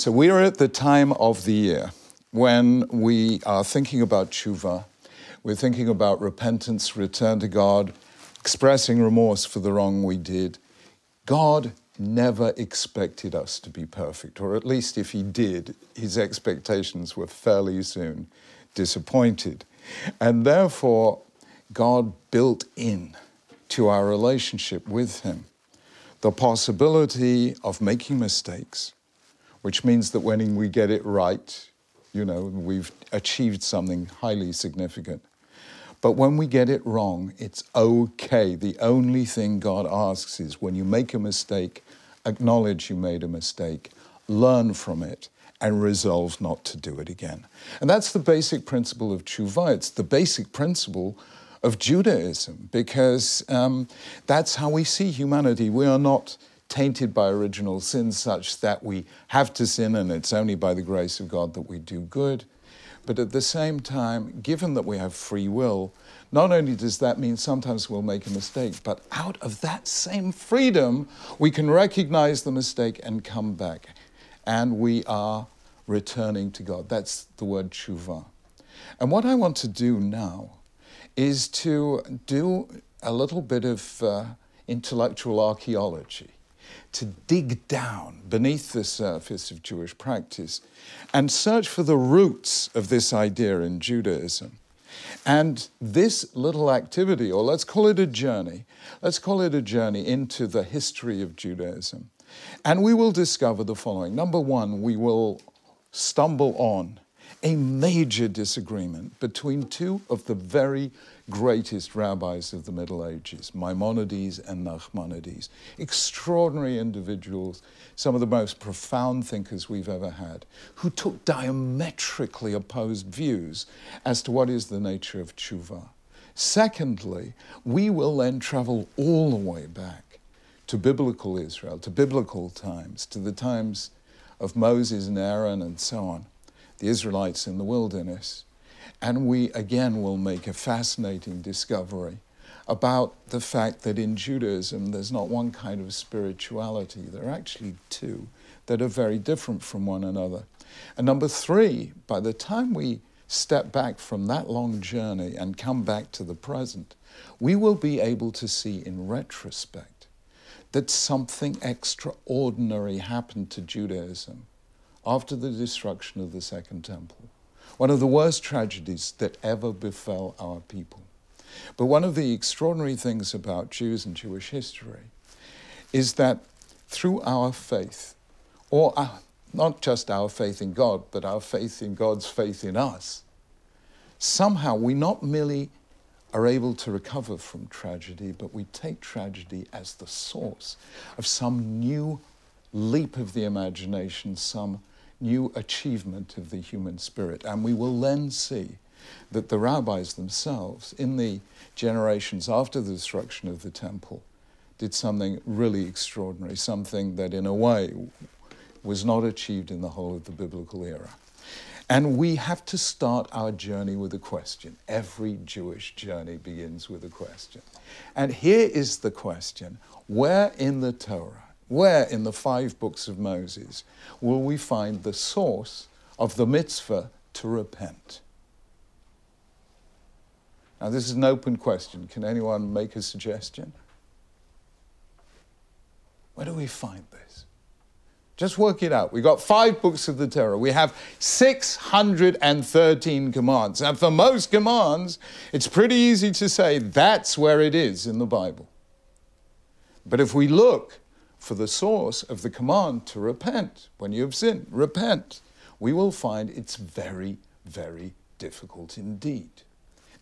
So we are at the time of the year when we are thinking about tshuva, we're thinking about repentance, return to God, expressing remorse for the wrong we did. God never expected us to be perfect, or at least if he did, his expectations were fairly soon disappointed. And therefore, God built in to our relationship with him the possibility of making mistakes, which means that when we get it right, you know, we've achieved something highly significant. But when we get it wrong, it's okay. The only thing God asks is when you make a mistake, acknowledge you made a mistake, learn from it, and resolve not to do it again. And that's the basic principle of tshuva. It's the basic principle of Judaism because um, that's how we see humanity. We are not tainted by original sin such that we have to sin and it's only by the grace of God that we do good. But at the same time, given that we have free will, not only does that mean sometimes we'll make a mistake, but out of that same freedom, we can recognize the mistake and come back. And we are returning to God. That's the word tshuva. And what I want to do now is to do a little bit of uh, intellectual archaeology to dig down beneath the surface of Jewish practice and search for the roots of this idea in Judaism. And this little activity, or let's call it a journey, let's call it a journey into the history of Judaism. And we will discover the following. Number one, we will stumble on a major disagreement between two of the very greatest rabbis of the Middle Ages, Maimonides and Nachmanides. Extraordinary individuals, some of the most profound thinkers we've ever had, who took diametrically opposed views as to what is the nature of tshuva. Secondly, we will then travel all the way back to biblical Israel, to biblical times, to the times of Moses and Aaron and so on, the Israelites in the wilderness. And we again will make a fascinating discovery about the fact that in Judaism there's not one kind of spirituality, there are actually two that are very different from one another. And number three, by the time we step back from that long journey and come back to the present, we will be able to see in retrospect that something extraordinary happened to Judaism after the destruction of the Second Temple one of the worst tragedies that ever befell our people. But one of the extraordinary things about Jews and Jewish history is that through our faith, or our, not just our faith in God, but our faith in God's faith in us, somehow we not merely are able to recover from tragedy, but we take tragedy as the source of some new leap of the imagination, some new achievement of the human spirit. And we will then see that the rabbis themselves, in the generations after the destruction of the temple, did something really extraordinary, something that in a way was not achieved in the whole of the biblical era. And we have to start our journey with a question. Every Jewish journey begins with a question. And here is the question where in the Torah where in the five books of Moses will we find the source of the mitzvah to repent? Now, this is an open question. Can anyone make a suggestion? Where do we find this? Just work it out. We've got five books of the Torah. We have 613 commands. And for most commands, it's pretty easy to say that's where it is in the Bible. But if we look for the source of the command to repent. When you have sinned, repent. We will find it's very, very difficult indeed.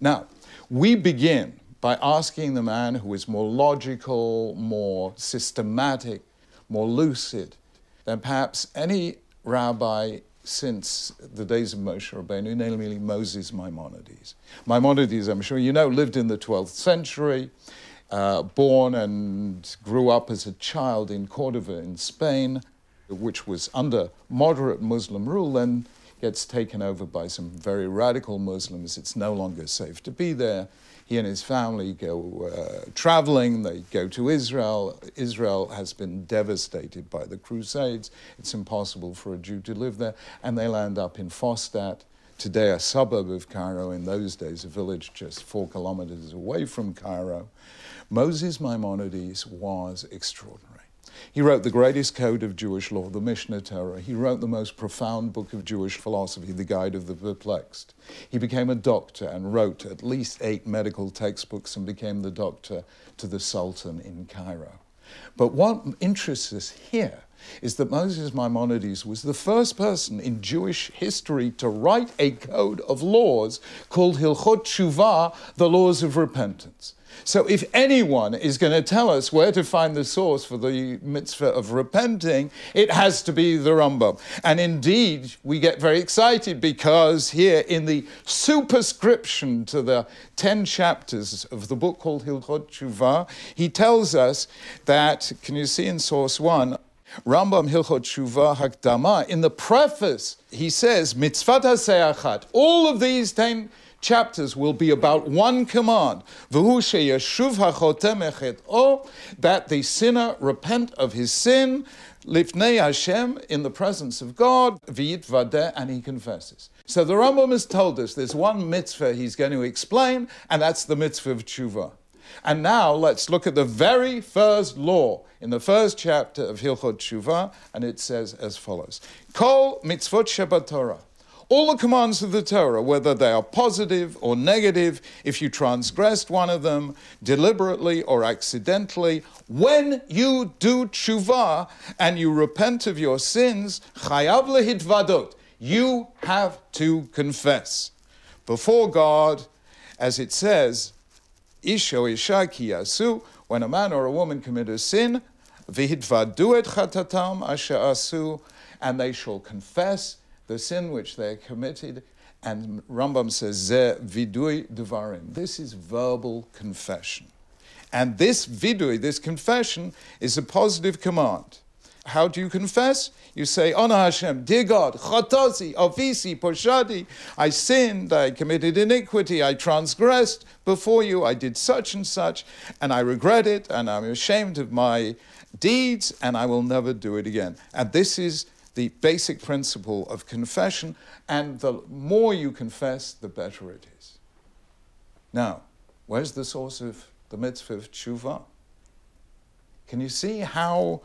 Now, we begin by asking the man who is more logical, more systematic, more lucid than perhaps any rabbi since the days of Moshe Rabbeinu, namely Moses Maimonides. Maimonides, I'm sure you know, lived in the 12th century uh, born and grew up as a child in Cordova in Spain, which was under moderate Muslim rule, then gets taken over by some very radical Muslims. It's no longer safe to be there. He and his family go uh, traveling, they go to Israel. Israel has been devastated by the Crusades. It's impossible for a Jew to live there, and they land up in Fostat, today a suburb of Cairo, in those days a village just four kilometers away from Cairo. Moses Maimonides was extraordinary. He wrote the greatest code of Jewish law, the Mishneh Torah. He wrote the most profound book of Jewish philosophy, the Guide of the Perplexed. He became a doctor and wrote at least eight medical textbooks and became the doctor to the Sultan in Cairo. But what interests us here is that Moses Maimonides was the first person in Jewish history to write a code of laws called Hilchot Shuvah, the laws of repentance. So, if anyone is going to tell us where to find the source for the mitzvah of repenting, it has to be the Rambam. And indeed, we get very excited because here in the superscription to the 10 chapters of the book called Hilchot Shuvah, he tells us that, can you see in source one, Rambam Hilchot Shuvah Hakdama, in the preface, he says, Mitzvah Seachat, all of these 10 chapters will be about one command, that the sinner repent of his sin, lifnei Hashem, in the presence of God, and he confesses. So the Rambam has told us there's one mitzvah he's going to explain, and that's the mitzvah of tshuva. And now let's look at the very first law in the first chapter of Hilchot Tshuva, and it says as follows: Kol mitzvot shebaTorah. All the commands of the Torah, whether they are positive or negative, if you transgressed one of them deliberately or accidentally, when you do tshuva and you repent of your sins, chayav lehitvadot, you have to confess before God, as it says, isho isha yasu, when a man or a woman commit a sin, vihitvadu et chatatam asher asu, and they shall confess the sin which they committed. And Rambam says, Ze vidui devarim. This is verbal confession. And this vidui, this confession, is a positive command. How do you confess? You say, Ana Hashem, dear God, chatosi, avisi, poshadi, I sinned, I committed iniquity, I transgressed before you, I did such and such, and I regret it, and I'm ashamed of my deeds, and I will never do it again. And this is the basic principle of confession, and the more you confess, the better it is. Now, where's the source of the mitzvah of tshuva? Can you see how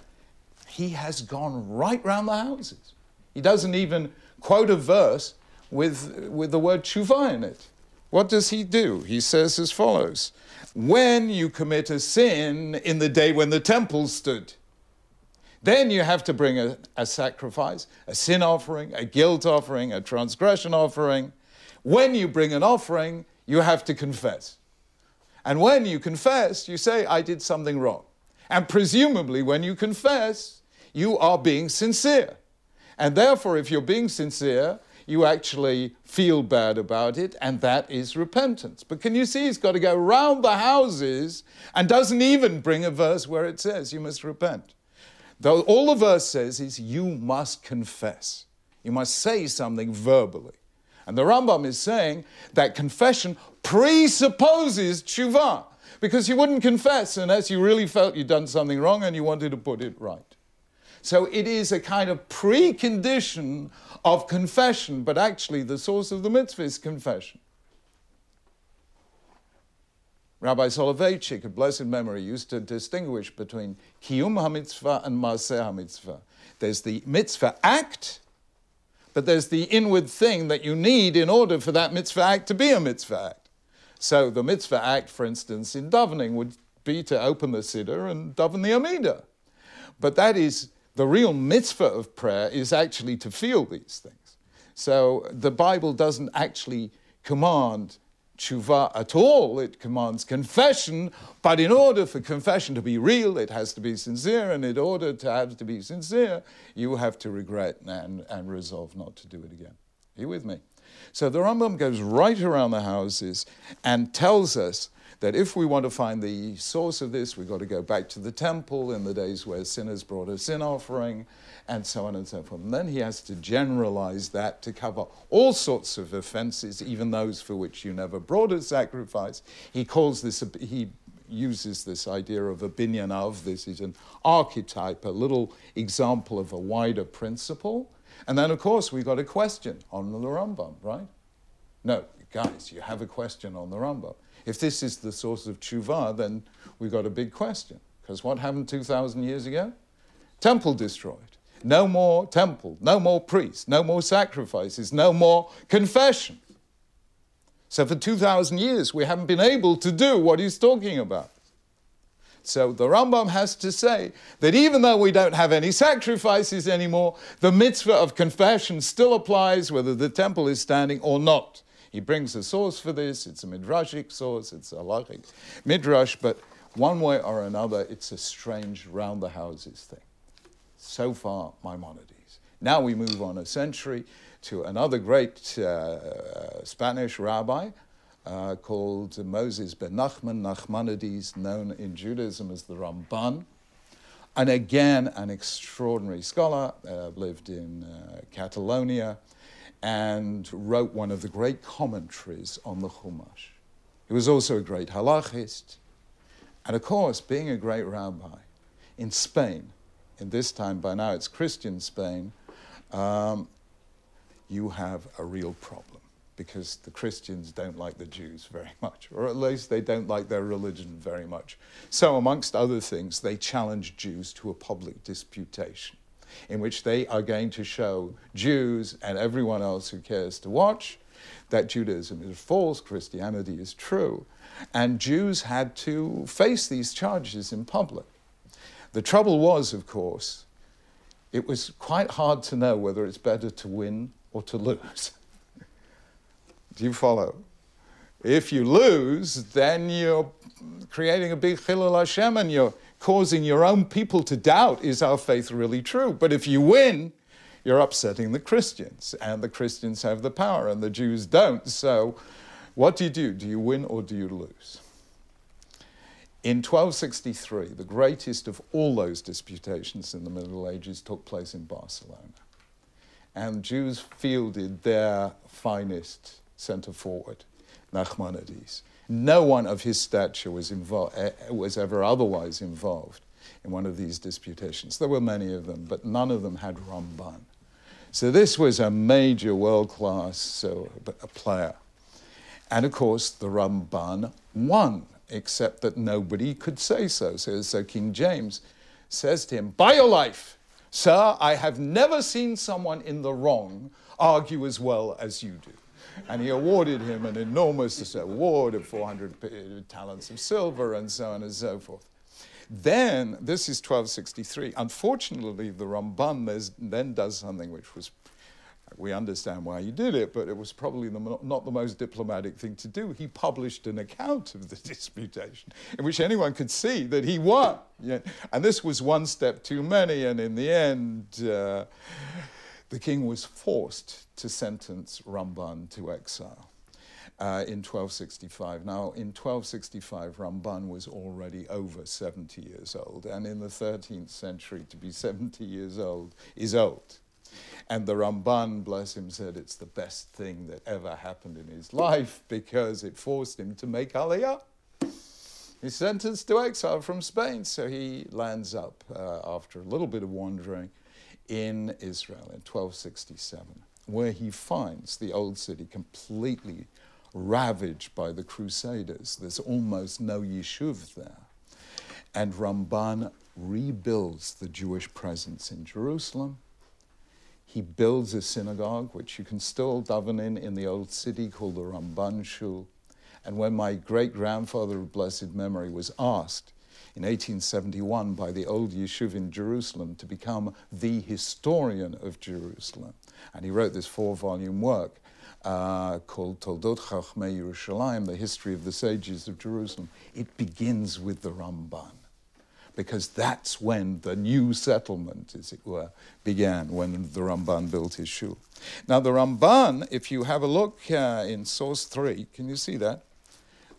he has gone right round the houses? He doesn't even quote a verse with, with the word tshuva in it. What does he do? He says as follows When you commit a sin in the day when the temple stood, then you have to bring a, a sacrifice, a sin offering, a guilt offering, a transgression offering. When you bring an offering, you have to confess. And when you confess, you say, I did something wrong. And presumably, when you confess, you are being sincere. And therefore, if you're being sincere, you actually feel bad about it, and that is repentance. But can you see he's got to go round the houses and doesn't even bring a verse where it says you must repent. Though all the verse says is you must confess. You must say something verbally. And the Rambam is saying that confession presupposes tshuva, because you wouldn't confess unless you really felt you'd done something wrong and you wanted to put it right. So it is a kind of precondition of confession, but actually the source of the mitzvah is confession. Rabbi Soloveitchik, of blessed memory, used to distinguish between kiyum hamitzvah and maaseh hamitzvah. There's the mitzvah act, but there's the inward thing that you need in order for that mitzvah act to be a mitzvah act. So the mitzvah act, for instance, in davening would be to open the siddur and daven the Amidah. But that is the real mitzvah of prayer is actually to feel these things. So the Bible doesn't actually command tshuva at all. It commands confession, but in order for confession to be real, it has to be sincere, and in order to have to be sincere, you have to regret and, and resolve not to do it again. Are you with me? So the Rambam goes right around the houses and tells us that if we want to find the source of this, we've got to go back to the temple in the days where sinners brought a sin offering, and so on and so forth. And then he has to generalize that to cover all sorts of offenses, even those for which you never brought a sacrifice. He calls this, he uses this idea of a binyan av. This is an archetype, a little example of a wider principle. And then, of course, we've got a question on the Rambam, right? No, guys, you have a question on the Rambam. If this is the source of tshuva, then we've got a big question. Because what happened 2,000 years ago? Temple destroyed. No more temple, no more priests, no more sacrifices, no more confession. So for 2,000 years, we haven't been able to do what he's talking about. So the Rambam has to say that even though we don't have any sacrifices anymore, the mitzvah of confession still applies whether the temple is standing or not. He brings a source for this. It's a midrashic source, it's a halachic midrash, but one way or another, it's a strange round the houses thing. So far, Maimonides. Now we move on a century to another great uh, Spanish rabbi uh, called Moses ben Nachman, Nachmanides, known in Judaism as the Ramban. And again, an extraordinary scholar, uh, lived in uh, Catalonia, and wrote one of the great commentaries on the Chumash. He was also a great halachist. And of course, being a great rabbi in Spain, in this time by now it's Christian Spain, um, you have a real problem because the Christians don't like the Jews very much, or at least they don't like their religion very much. So, amongst other things, they challenge Jews to a public disputation in which they are going to show Jews and everyone else who cares to watch that Judaism is false, Christianity is true. And Jews had to face these charges in public. The trouble was, of course, it was quite hard to know whether it's better to win or to lose. Do you follow? If you lose, then you're creating a big chilul Hashem and you're causing your own people to doubt is our faith really true? But if you win, you're upsetting the Christians, and the Christians have the power and the Jews don't. So, what do you do? Do you win or do you lose? In 1263, the greatest of all those disputations in the Middle Ages took place in Barcelona and Jews fielded their finest centre forward, Nachmanides. No one of his stature was, involved, eh, was ever otherwise involved in one of these disputations. There were many of them, but none of them had Ramban. So this was a major world class a player. And of course, the Ramban won, except that nobody could say so. So, so King James says to him, By your life, Sir, I have never seen someone in the wrong argue as well as you do. And he awarded him an enormous award of 400 talents of silver and so on and so forth. Then, this is 1263. Unfortunately, the Ramban then does something which was we understand why he did it, but it was probably the, not the most diplomatic thing to do. He published an account of the disputation in which anyone could see that he won. And this was one step too many, and in the end, uh, the king was forced to sentence Ramban to exile. Uh, in 1265. Now, in 1265, Ramban was already over 70 years old, and in the 13th century, to be 70 years old is old. And the Ramban, bless him, said it's the best thing that ever happened in his life because it forced him to make Aliyah. He's sentenced to exile from Spain, so he lands up uh, after a little bit of wandering in Israel in 1267, where he finds the old city completely ravaged by the Crusaders. There's almost no yeshuv there. And Ramban rebuilds the Jewish presence in Jerusalem he builds a synagogue, which you can still daven in in the old city called the Ramban Shul. And when my great grandfather of blessed memory was asked in 1871 by the old yeshuv in Jerusalem to become the historian of Jerusalem, and he wrote this four volume work uh, called Toldot Chachmei Yerushalayim, the history of the sages of Jerusalem, it begins with the Ramban because that's when the new settlement, as it were, began, when the Ramban built his shul. Now, the Ramban, if you have a look uh, in source 3, can you see that?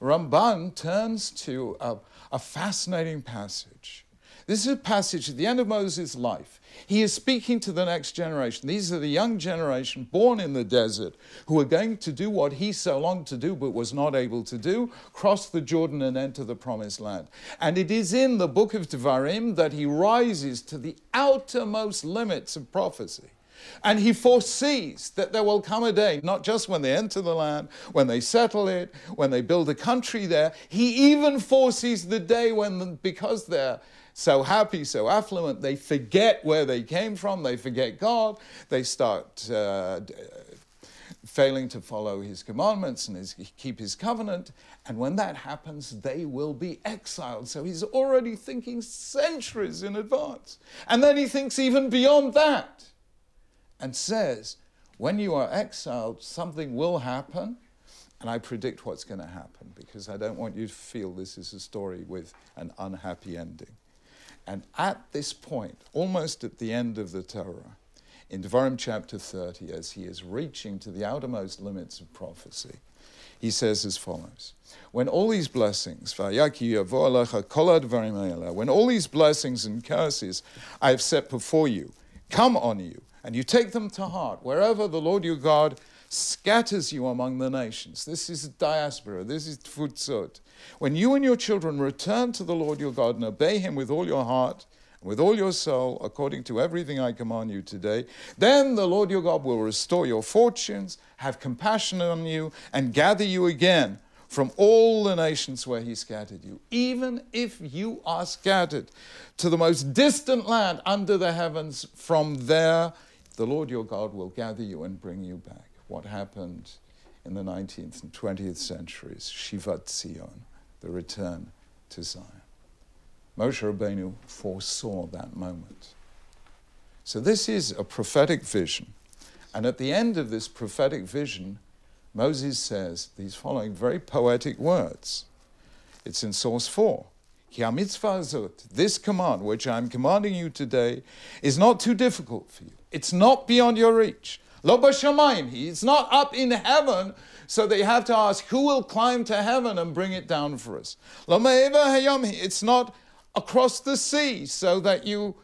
Ramban turns to a, a fascinating passage. This is a passage at the end of Moses' life. He is speaking to the next generation. These are the young generation born in the desert who are going to do what he so longed to do but was not able to do cross the Jordan and enter the promised land. And it is in the book of Devarim that he rises to the outermost limits of prophecy. And he foresees that there will come a day, not just when they enter the land, when they settle it, when they build a country there. He even foresees the day when, because they're so happy, so affluent, they forget where they came from, they forget God, they start uh, failing to follow his commandments and his, keep his covenant. And when that happens, they will be exiled. So he's already thinking centuries in advance. And then he thinks even beyond that and says, when you are exiled, something will happen. And I predict what's going to happen because I don't want you to feel this is a story with an unhappy ending. And at this point, almost at the end of the Torah, in Devarim chapter 30, as he is reaching to the outermost limits of prophecy, he says as follows When all these blessings, when all these blessings and curses I have set before you come on you, and you take them to heart, wherever the Lord your God scatters you among the nations. This is diaspora, this is tfutzot. When you and your children return to the Lord your God and obey him with all your heart, with all your soul, according to everything I command you today, then the Lord your God will restore your fortunes, have compassion on you, and gather you again from all the nations where he scattered you, even if you are scattered to the most distant land under the heavens, from there the Lord your God will gather you and bring you back. What happened in the 19th and 20th centuries, Shivat Zion, the return to Zion. Moshe Rabbeinu foresaw that moment. So this is a prophetic vision. And at the end of this prophetic vision, Moses says these following very poetic words. It's in source 4. This command, which I'm commanding you today, is not too difficult for you. It's not beyond your reach. Lo It's not up in heaven, so they have to ask, who will climb to heaven and bring it down for us? Lo It's not across the sea, so that you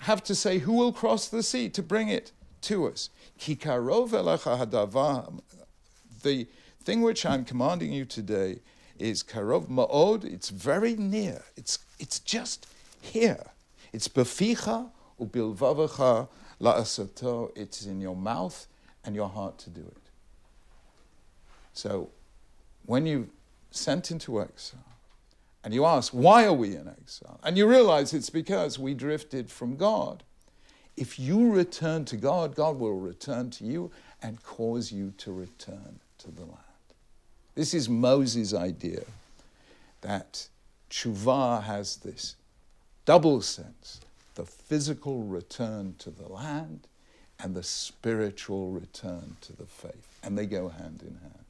have to say, who will cross the sea to bring it to us? Um, the thing which I'm commanding you today is karov ma'od. It's very near. It's, it's just here. It's beficha ubilvavacha La'asato, it's in your mouth and your heart to do it. So when you sent into exile, and you ask, why are we in exile? And you realize it's because we drifted from God. If you return to God, God will return to you and cause you to return to the land. This is Moses' idea that tshuva has this double sense the physical return to the land and the spiritual return to the faith. And they go hand in hand.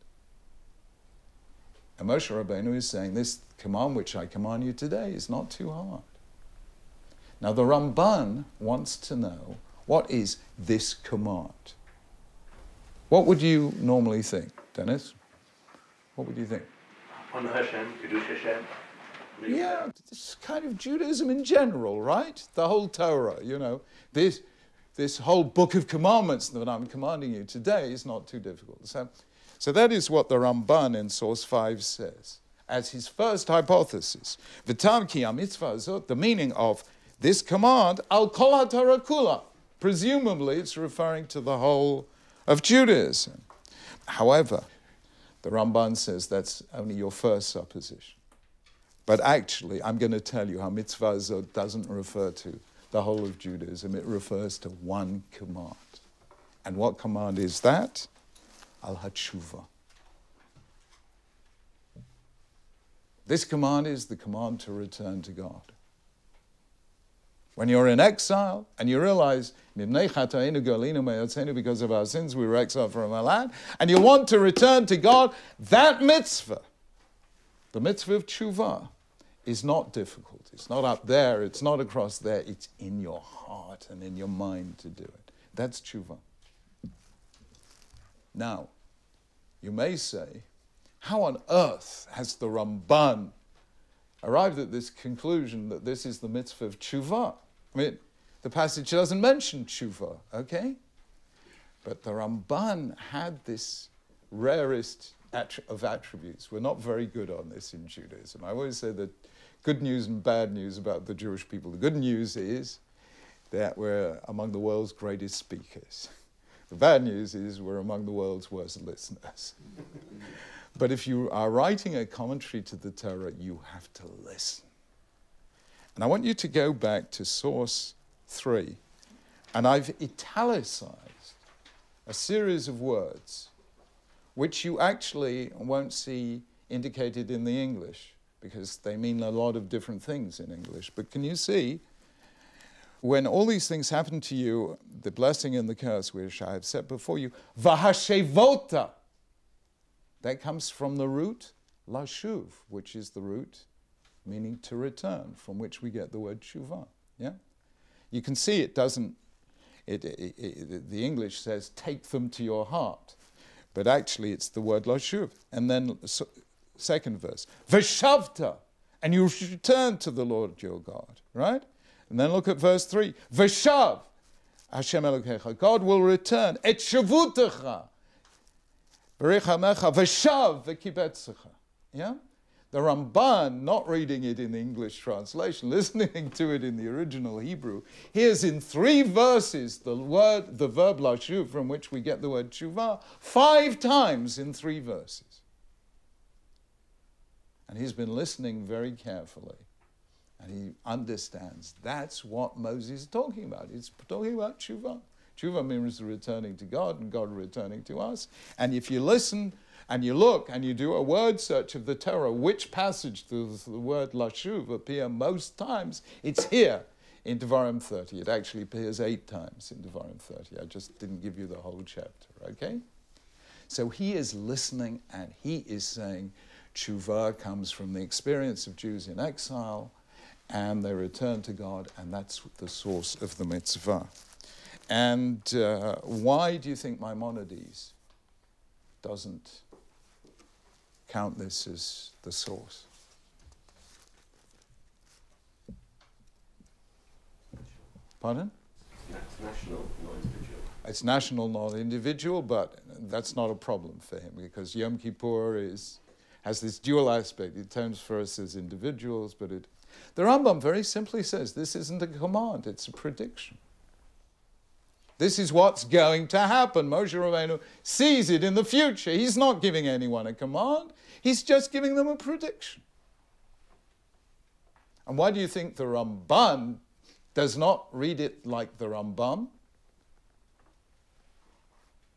And Moshe Rabbeinu is saying, This command which I command you today is not too hard. Now, the Ramban wants to know what is this command? What would you normally think, Dennis? What would you think? Honor Hashem, Kiddush Hashem, yeah, it's kind of Judaism in general, right? The whole Torah, you know. This, this whole book of commandments that I'm commanding you today is not too difficult. So, so that is what the Ramban in source 5 says as his first hypothesis. V'tam ki mitzvah the meaning of this command, al kol kula. Presumably, it's referring to the whole of Judaism. However, the Ramban says that's only your first supposition. But actually, I'm going to tell you how mitzvah zot doesn't refer to the whole of Judaism. It refers to one command. And what command is that? Al hatshuva. This command is the command to return to God. When you're in exile and you realize, because of our sins we were exiled from our land, and you want to return to God, that mitzvah the mitzvah of tshuva is not difficult. It's not up there, it's not across there, it's in your heart and in your mind to do it. That's tshuva. Now, you may say, How on earth has the Ramban arrived at this conclusion that this is the mitzvah of tshuva? I mean, the passage doesn't mention tshuva, okay? But the Ramban had this rarest of attributes. We're not very good on this in Judaism. I always say that good news and bad news about the Jewish people. The good news is that we're among the world's greatest speakers. The bad news is we're among the world's worst listeners. but if you are writing a commentary to the Torah, you have to listen. And I want you to go back to source three, and I've italicized a series of words which you actually won't see indicated in the English because they mean a lot of different things in English. But can you see when all these things happen to you, the blessing and the curse, which I have set before you, vahashevota, that comes from the root lashuv, which is the root meaning to return, from which we get the word tshuva. Yeah? You can see it doesn't, it, it, it, the English says, take them to your heart. But actually, it's the word lashuv. And then, so, second verse, Veshavta, and you return to the Lord your God, right? And then look at verse 3. Veshav, Hashem Elokecha. God will return. Et shavutecha. Yeah? The Ramban, not reading it in the English translation, listening to it in the original Hebrew, hears in three verses the word, the verb lashuv, from which we get the word tshuva, five times in three verses. And he's been listening very carefully. And he understands that's what Moses is talking about. He's talking about tshuva. Tshuva means returning to God and God returning to us. And if you listen and you look and you do a word search of the Torah, which passage does the word lashuv appear most times? It's here in Devarim 30. It actually appears eight times in Devarim 30. I just didn't give you the whole chapter, okay? So he is listening and he is saying, Tshuva comes from the experience of Jews in exile and they return to God, and that's the source of the mitzvah. And uh, why do you think Maimonides doesn't count this as the source? Pardon? It's national, not individual. It's national, not individual, but that's not a problem for him because Yom Kippur is, has this dual aspect. It turns for us as individuals, but it the Rambam very simply says this isn't a command, it's a prediction. This is what's going to happen. Moshe Rabbeinu sees it in the future. He's not giving anyone a command, he's just giving them a prediction. And why do you think the Ramban does not read it like the Rambam?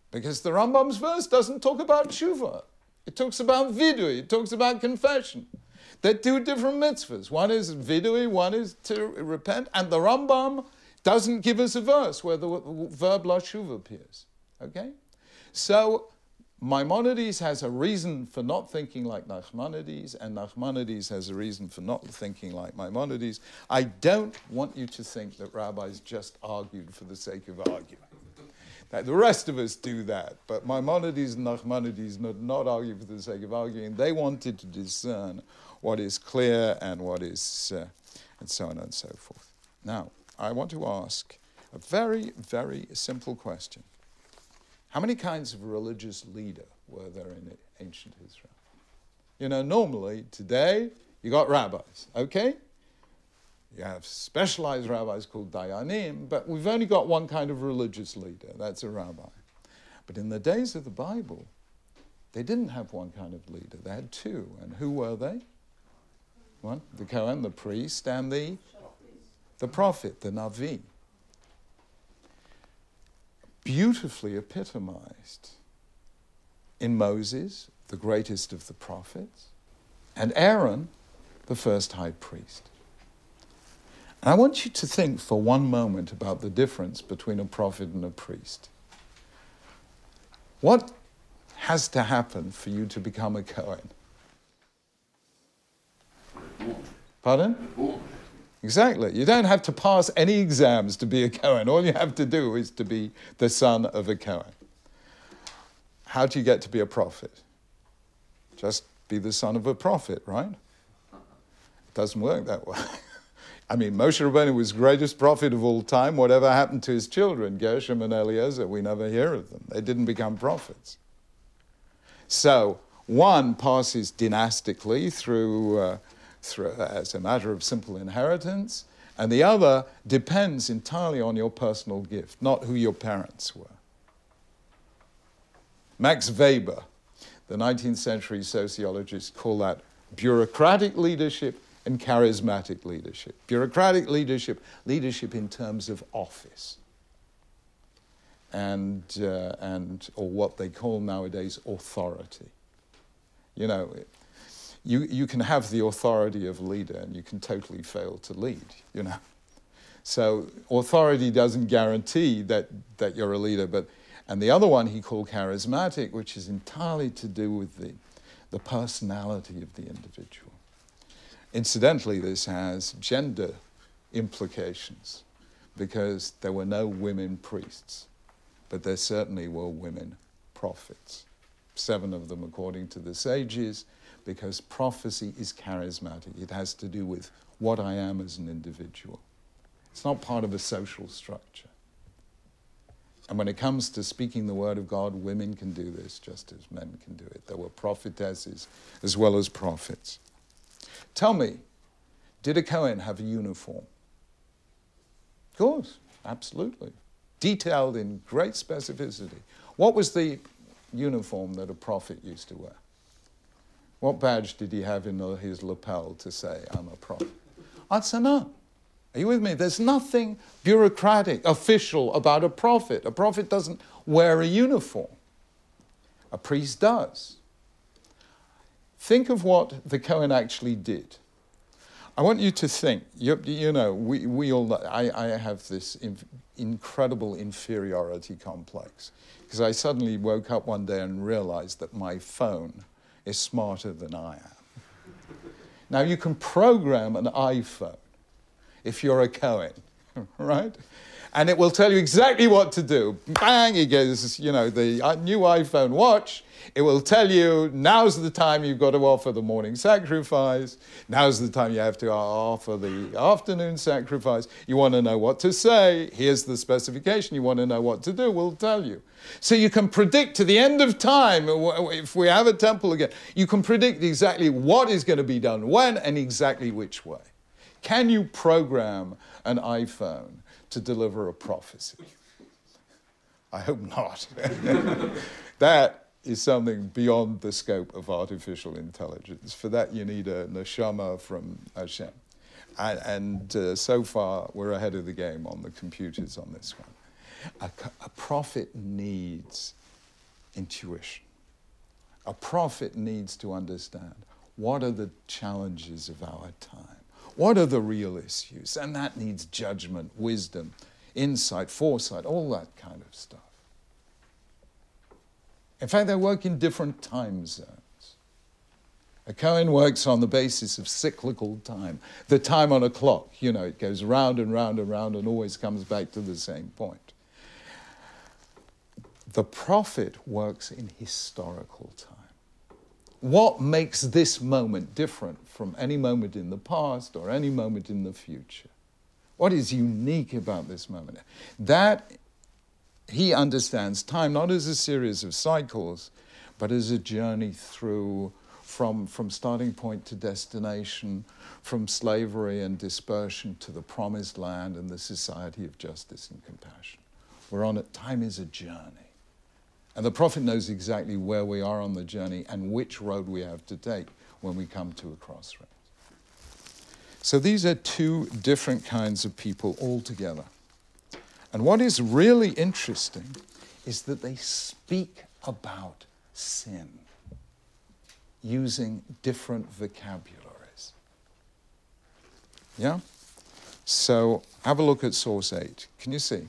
Because the Rambam's verse doesn't talk about tshuva. It talks about vidui, it talks about confession. They're two different mitzvahs. One is vidui, one is to repent, and the Rambam doesn't give us a verse where the verb lashuv appears. Okay? So Maimonides has a reason for not thinking like Nachmanides, and Nachmanides has a reason for not thinking like Maimonides. I don't want you to think that rabbis just argued for the sake of arguing. That the rest of us do that, but Maimonides and Nachmanides did not argue for the sake of arguing. They wanted to discern what is clear and what is, uh, and so on and so forth. Now, I want to ask a very, very simple question. How many kinds of religious leader were there in ancient Israel? You know, normally today you got rabbis, okay? You have specialized rabbis called dayanim, but we've only got one kind of religious leader, that's a rabbi. But in the days of the Bible, they didn't have one kind of leader, they had two. And who were they? One, the Kohen, the priest, and the, the prophet, the Navi. Beautifully epitomized in Moses, the greatest of the prophets, and Aaron, the first high priest. And I want you to think for one moment about the difference between a prophet and a priest. What has to happen for you to become a Kohen? Pardon? Exactly. You don't have to pass any exams to be a Kohen. All you have to do is to be the son of a Kohen. How do you get to be a prophet? Just be the son of a prophet, right? It doesn't work that way. I mean, Moshe Rabbeinu was greatest prophet of all time. Whatever happened to his children, Gershom and Eliezer, we never hear of them. They didn't become prophets. So one passes dynastically through, uh, through as a matter of simple inheritance, and the other depends entirely on your personal gift, not who your parents were. Max Weber, the 19th century sociologist, called that bureaucratic leadership and charismatic leadership. Bureaucratic leadership, leadership in terms of office, and, uh, and or what they call nowadays authority. You know, you, you can have the authority of leader and you can totally fail to lead, you know. So authority doesn't guarantee that, that you're a leader, but and the other one he called charismatic, which is entirely to do with the, the personality of the individual. Incidentally, this has gender implications because there were no women priests, but there certainly were women prophets. Seven of them, according to the sages, because prophecy is charismatic. It has to do with what I am as an individual. It's not part of a social structure. And when it comes to speaking the word of God, women can do this just as men can do it. There were prophetesses as well as prophets. Tell me, did a Cohen have a uniform? Of course, absolutely. Detailed in great specificity. What was the uniform that a prophet used to wear? What badge did he have in his lapel to say, I'm a prophet? I'd say no. Are you with me? There's nothing bureaucratic, official about a prophet. A prophet doesn't wear a uniform, a priest does. Think of what the Cohen actually did. I want you to think, you, you know, we, we all, I, I have this incredible inferiority complex because I suddenly woke up one day and realized that my phone is smarter than I am. now, you can program an iPhone if you're a Cohen, right? And it will tell you exactly what to do. Bang, it goes, you know, the uh, new iPhone watch it will tell you now's the time you've got to offer the morning sacrifice. Now's the time you have to offer the afternoon sacrifice. You want to know what to say. Here's the specification. You want to know what to do. We'll tell you. So you can predict to the end of time, if we have a temple again, you can predict exactly what is going to be done when and exactly which way. Can you program an iPhone to deliver a prophecy? I hope not. that is something beyond the scope of artificial intelligence. For that, you need a neshama from Hashem. And, and uh, so far, we're ahead of the game on the computers on this one. A, a prophet needs intuition. A prophet needs to understand what are the challenges of our time? What are the real issues? And that needs judgment, wisdom, insight, foresight, all that kind of stuff. In fact, they work in different time zones. A Cohen works on the basis of cyclical time, the time on a clock. You know, it goes round and round and round and always comes back to the same point. The prophet works in historical time. What makes this moment different from any moment in the past or any moment in the future? What is unique about this moment? That he understands time not as a series of cycles, but as a journey through from, from starting point to destination, from slavery and dispersion to the promised land and the society of justice and compassion. We're on it. Time is a journey. And the prophet knows exactly where we are on the journey and which road we have to take when we come to a crossroads. So these are two different kinds of people altogether. And what is really interesting is that they speak about sin using different vocabularies. Yeah? So have a look at source 8. Can you see?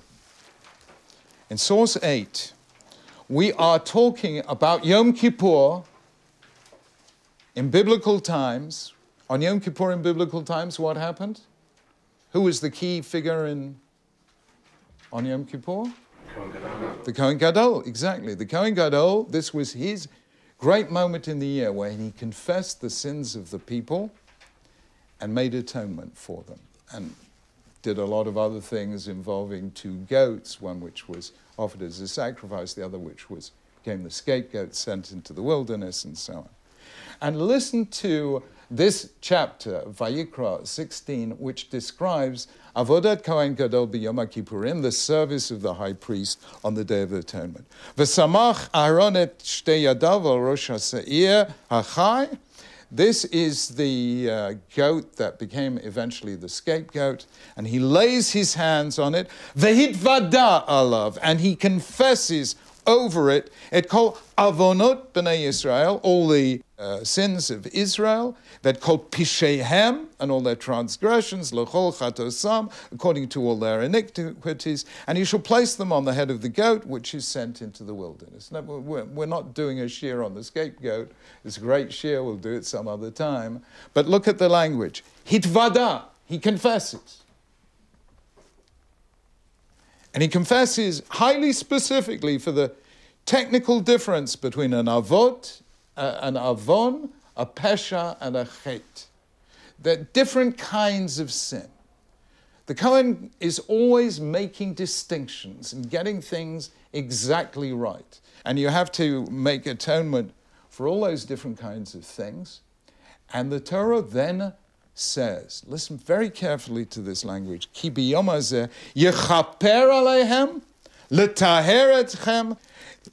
In source 8, we are talking about Yom Kippur in biblical times. On Yom Kippur in biblical times, what happened? Who was the key figure in on Yom Kippur? The Kohen Gadol, exactly. The Kohen Gadol, this was his great moment in the year when he confessed the sins of the people and made atonement for them. And did a lot of other things involving two goats, one which was offered as a sacrifice, the other which was became the scapegoat sent into the wilderness, and so on. And listen to this chapter, Vayikra 16, which describes Avodat Kohen Gadol b'Yom Kippurim, the service of the high priest on the Day of Atonement. V'samach Aaron et shtei yadav al rosh ha'seir hachai. This is the uh, goat that became eventually the scapegoat, and he lays his hands on it. V'hitvada alav, and he confesses over it. It called avonot b'nei Israel, all the uh, sins of Israel, that called Pishehem and all their transgressions, Lechol Chatosam, according to all their iniquities, and you shall place them on the head of the goat, which is sent into the wilderness. Now, we're not doing a shiur on the scapegoat. It's a great shiur, we'll do it some other time. But look at the language. Hitvada, he confesses. And he confesses highly specifically for the technical difference between an avot uh, an avon, a pesha, and a chet. They're different kinds of sin. The Kohen is always making distinctions and getting things exactly right. And you have to make atonement for all those different kinds of things. And the Torah then says, listen very carefully to this language, Ki yechaper alehem, letaher.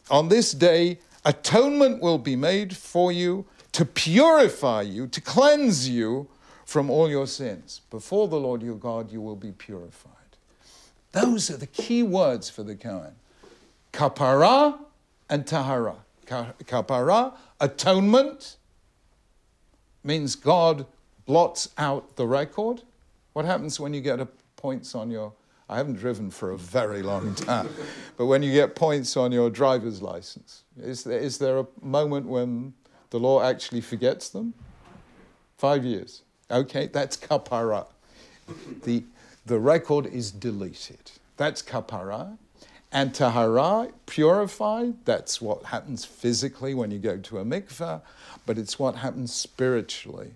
On this day, Atonement will be made for you to purify you, to cleanse you from all your sins. Before the Lord your God, you will be purified. Those are the key words for the Kohen kapara and tahara. Kapara, atonement, means God blots out the record. What happens when you get points on your I haven't driven for a very long time. but when you get points on your driver's license, is there, is there a moment when the law actually forgets them? Five years. Okay, that's kapara. The, the record is deleted. That's kapara. And tahara, purified, that's what happens physically when you go to a mikveh, but it's what happens spiritually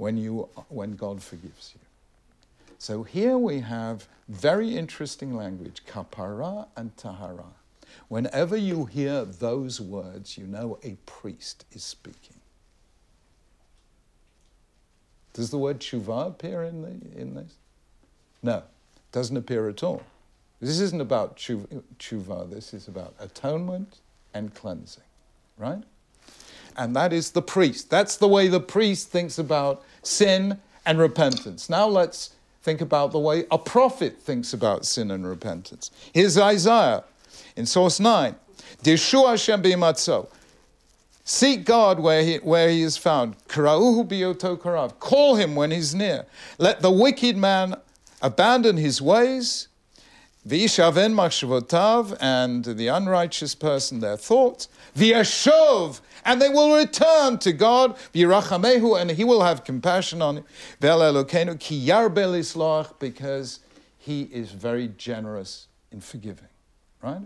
when, you, when God forgives you. So here we have very interesting language, kapara and tahara. Whenever you hear those words, you know a priest is speaking. Does the word tshuva appear in, the, in this? No, it doesn't appear at all. This isn't about tshuva, this is about atonement and cleansing, right? And that is the priest. That's the way the priest thinks about sin and repentance. Now let's think about the way a prophet thinks about sin and repentance. Here's Isaiah in source 9. Dishu Hashem b'imatzo. Seek God where he, where he is found. Karauhu biyoto karav. Call him when he's near. Let the wicked man abandon his ways. V'ishaven machshavotav, and the unrighteous person their thoughts. V'yashov, and they will return to God, v'yirachamehu, and He will have compassion on him. Ve'el ki yarbe because He is very generous in forgiving. Right?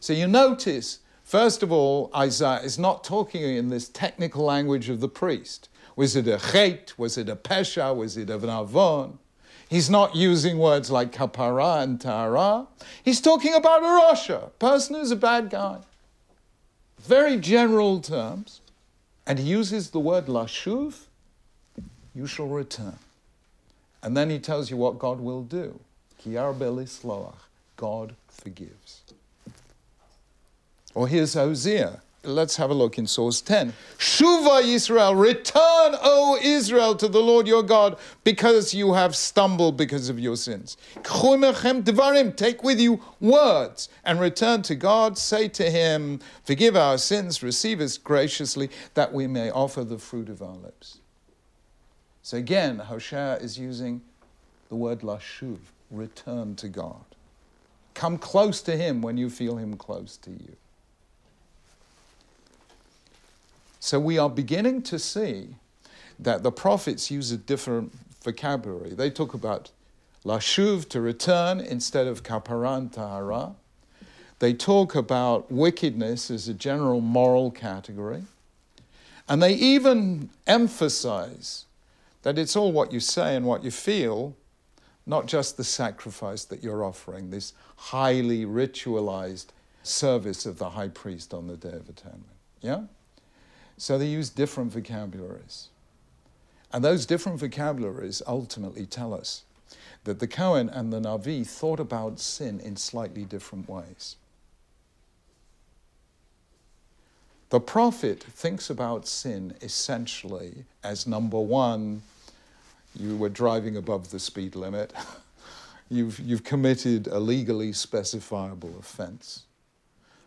So you notice, first of all, Isaiah is not talking in this technical language of the priest. Was it a chet? Was it a pesha? Was it a avon? He's not using words like kapara and tahara. He's talking about a rasha, person who's a bad guy very general terms, and he uses the word lashuv, you shall return. And then he tells you what God will do. Kiyarbe lisloach, God forgives. Or here's Hosea let's have a look in source 10. Shuva Israel, return, O Israel, to the Lord your God, because you have stumbled because of your sins. Take with you words and return to God. Say to him, Forgive our sins, receive us graciously, that we may offer the fruit of our lips. So again, Hosea is using the word lashuv, return to God. Come close to him when you feel him close to you. So we are beginning to see that the prophets use a different vocabulary. They talk about lashuv, to return, instead of kaparan tahara. They talk about wickedness as a general moral category. And they even emphasize that it's all what you say and what you feel, not just the sacrifice that you're offering, this highly ritualized service of the high priest on the Day of Atonement. Yeah? So they use different vocabularies. And those different vocabularies ultimately tell us that the Cohen and the Navi thought about sin in slightly different ways. The prophet thinks about sin essentially as number one, you were driving above the speed limit. you've, you've committed a legally specifiable offense.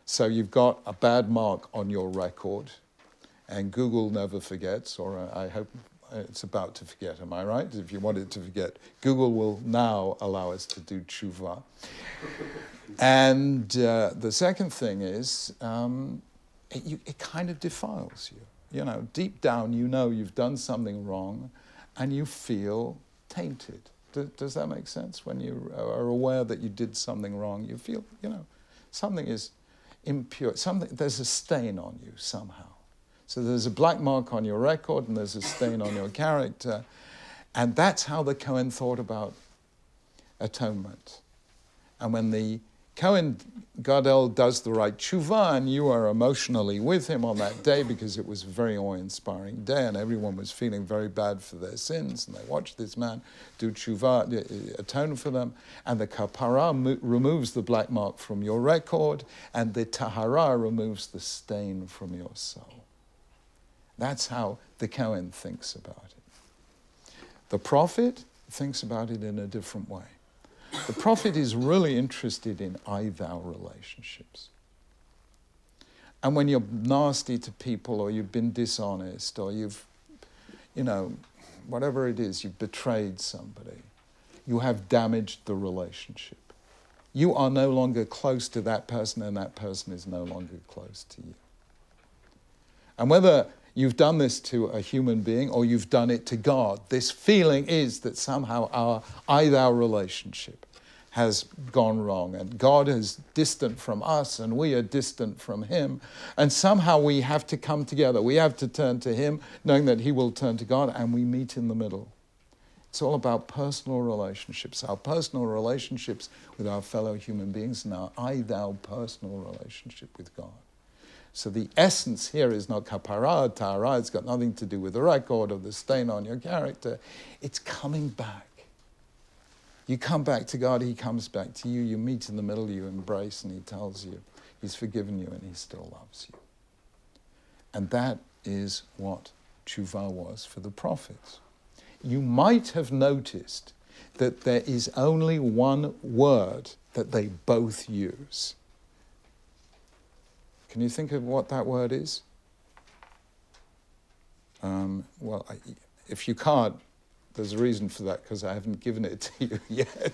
So you've got a bad mark on your record, and Google never forgets, or I hope it's about to forget, am I right? If you want it to forget, Google will now allow us to do tshuva. and uh, the second thing is, um, it, you, it kind of defiles you. You know, deep down, you know you've done something wrong, and you feel tainted. Does, does that make sense? When you are aware that you did something wrong, you feel, you know, something is impure. Something there's a stain on you somehow. So there's a black mark on your record and there's a stain on your character. And that's how the Cohen thought about atonement. And when the Cohen Gadol does the right tshuva, and you are emotionally with him on that day because it was a very awe-inspiring day, and everyone was feeling very bad for their sins, and they watched this man do tshuva, uh, atone for them, and the kapara mo- removes the black mark from your record, and the tahara removes the stain from your soul. That's how the Cohen thinks about it. The prophet thinks about it in a different way. The prophet is really interested in I thou relationships. And when you're nasty to people or you've been dishonest or you've, you know, whatever it is, you've betrayed somebody, you have damaged the relationship. You are no longer close to that person and that person is no longer close to you. And whether you've done this to a human being or you've done it to God. This feeling is that somehow our I thou relationship has gone wrong and God is distant from us and we are distant from Him. And somehow we have to come together. We have to turn to Him, knowing that He will turn to God, and we meet in the middle. It's all about personal relationships, our personal relationships with our fellow human beings, and our I thou personal relationship with God. So the essence here is not kapara, tahara, it's got nothing to do with the record or the stain on your character. It's coming back. You come back to God, He comes back to you. You meet in the middle, you embrace, and He tells you He's forgiven you and He still loves you. And that is what tshuva was for the prophets. You might have noticed that there is only one word that they both use. Can you think of what that word is? Um, well, I, if you can't, there's a reason for that because I haven't given it to you yet.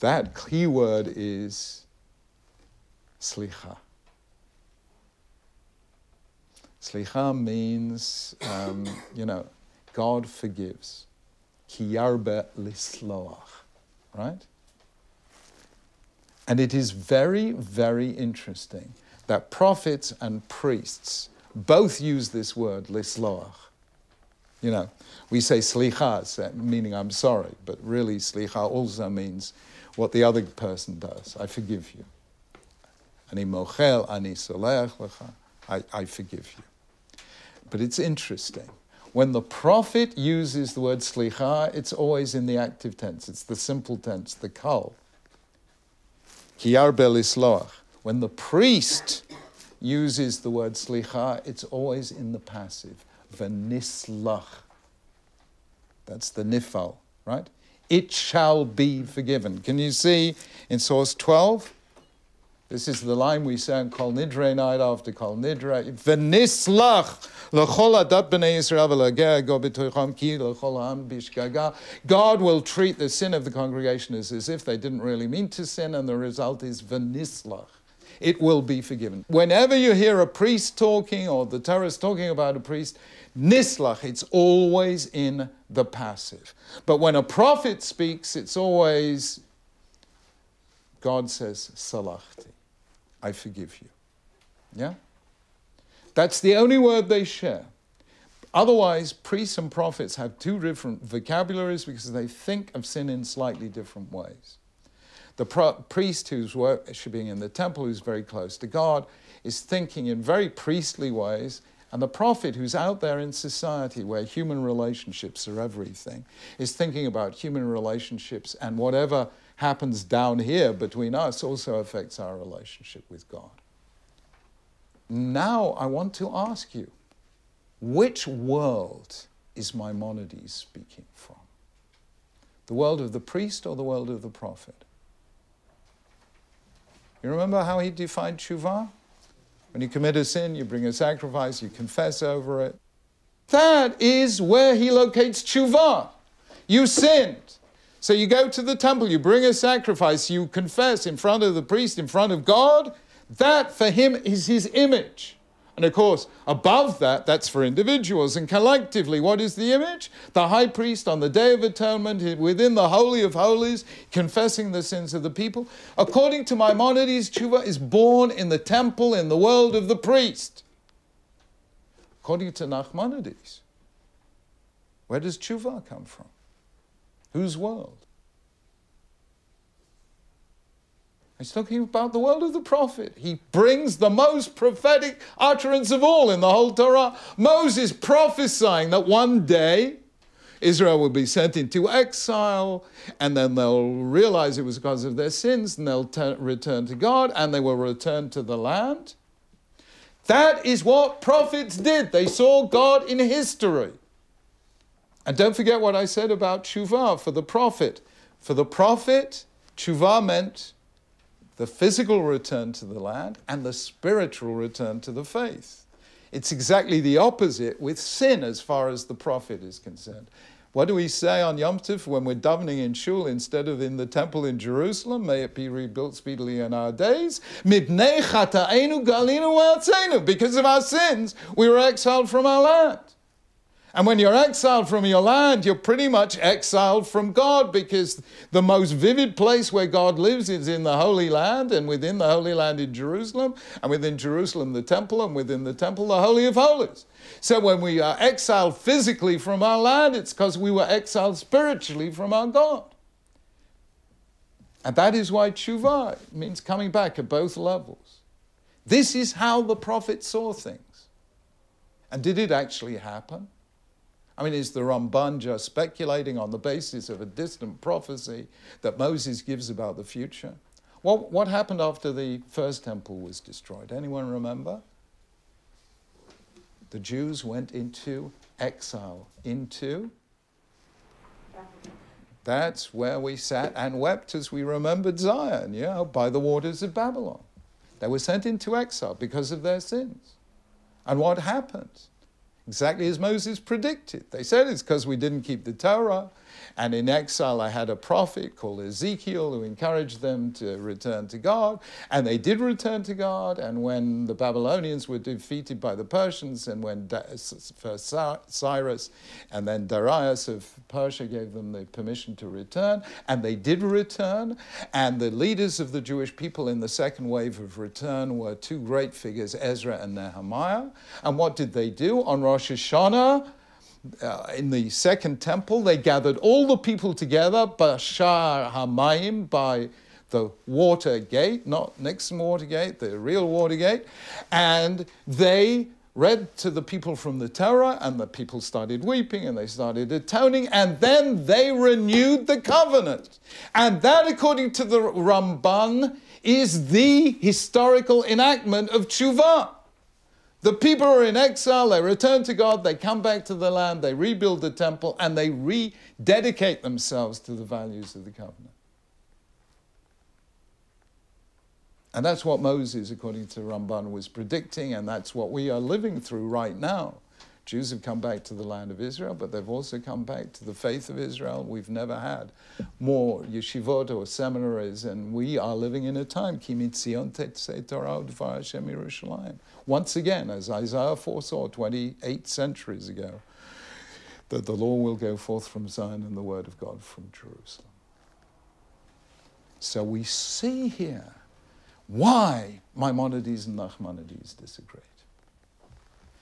that key word is slicha. Slicha means, um, you know, God forgives. Kiyarbe lisloach, right? And it is very, very interesting that prophets and priests both use this word, lisloach. You know, we say slicha, meaning I'm sorry, but really slicha also means what the other person does. I forgive you. Ani mochel, ani solech lecha. I, forgive you. But it's interesting. When the prophet uses the word slicha, it's always in the active tense. It's the simple tense, the kal. When the priest uses the word slicha, it's always in the passive. Venislach. That's the nifal, right? It shall be forgiven. Can you see in source 12? This is the line we sang Kol Nidre night after Kol Nidre. V'nislach l'chol adat b'nei Yisrael v'lageh go b'toicham ki l'chol ha'am. God will treat the sin of the congregation as, as if they didn't really mean to sin, and the result is v'nislach. It will be forgiven. Whenever you hear a priest talking or the Torah is talking about a priest, nislach, it's always in the passive. But when a prophet speaks, it's always God says, salachti. I forgive you. Yeah? That's the only word they share. Otherwise, priests and prophets have two different vocabularies because they think of sin in slightly different ways. The pro- priest who's worshiping in the temple, who's very close to God, is thinking in very priestly ways and the prophet who's out there in society where human relationships are everything is thinking about human relationships and whatever happens down here between us also affects our relationship with God. Now I want to ask you which world is Maimonides speaking from? The world of the priest or the world of the prophet? You remember how he defined tshuva? When you commit a sin, you bring a sacrifice, you confess over it. That is where he locates tshuva. You sinned. So you go to the temple, you bring a sacrifice, you confess in front of the priest, in front of God. That for him is his image. And of course, above that, that's for individuals. And collectively, what is the image? The high priest on the Day of Atonement within the Holy of Holies, confessing the sins of the people. According to Maimonides, tshuva is born in the temple in the world of the priest. According to Nachmanides, where does tshuva come from? Whose world? He's talking about the world of the prophet. He brings the most prophetic utterance of all in the whole Torah. Moses prophesying that one day Israel will be sent into exile, and then they'll realize it was because of their sins, and they'll return to God, and they will return to the land. That is what prophets did. They saw God in history. And don't forget what I said about tshuva for the prophet. For the prophet, tshuva meant the physical return to the land and the spiritual return to the faith. It's exactly the opposite with sin as far as the prophet is concerned. What do we say on Yom Tov when we're davening in shul instead of in the temple in Jerusalem? May it be rebuilt speedily in our days. Because of our sins, we were exiled from our land. And when you're exiled from your land, you're pretty much exiled from God because the most vivid place where God lives is in the Holy Land, and within the Holy Land in Jerusalem, and within Jerusalem the temple, and within the temple the Holy of Holies. So when we are exiled physically from our land, it's because we were exiled spiritually from our God. And that is why tshuva means coming back at both levels. This is how the prophet saw things. And did it actually happen? I mean, is the Ramban just speculating on the basis of a distant prophecy that Moses gives about the future? What, what happened after the first temple was destroyed? Anyone remember? The Jews went into exile, into. That's where we sat and wept as we remembered Zion, yeah, by the waters of Babylon. They were sent into exile because of their sins. And what happened? Exactly as Moses predicted. They said it's because we didn't keep the Torah. And in exile, I had a prophet called Ezekiel who encouraged them to return to God. And they did return to God. And when the Babylonians were defeated by the Persians, and when first Cyrus and then Darius of Persia gave them the permission to return, and they did return. And the leaders of the Jewish people in the second wave of return were two great figures, Ezra and Nehemiah. And what did they do? On Rosh Hashanah, uh, in the second temple, they gathered all the people together, Bashar Hamayim, by the water gate, not Nixon water gate, the real water gate, and they read to the people from the Torah, and the people started weeping and they started atoning, and then they renewed the covenant. And that, according to the Ramban, is the historical enactment of tshuva. The people are in exile, they return to God, they come back to the land, they rebuild the temple, and they rededicate themselves to the values of the covenant. And that's what Moses, according to Ramban, was predicting, and that's what we are living through right now. Jews have come back to the land of Israel, but they've also come back to the faith of Israel. We've never had more yeshivot or seminaries, and we are living in a time, once again, as Isaiah foresaw 28 centuries ago, that the law will go forth from Zion and the word of God from Jerusalem. So we see here why Maimonides and Nachmanides disagreed.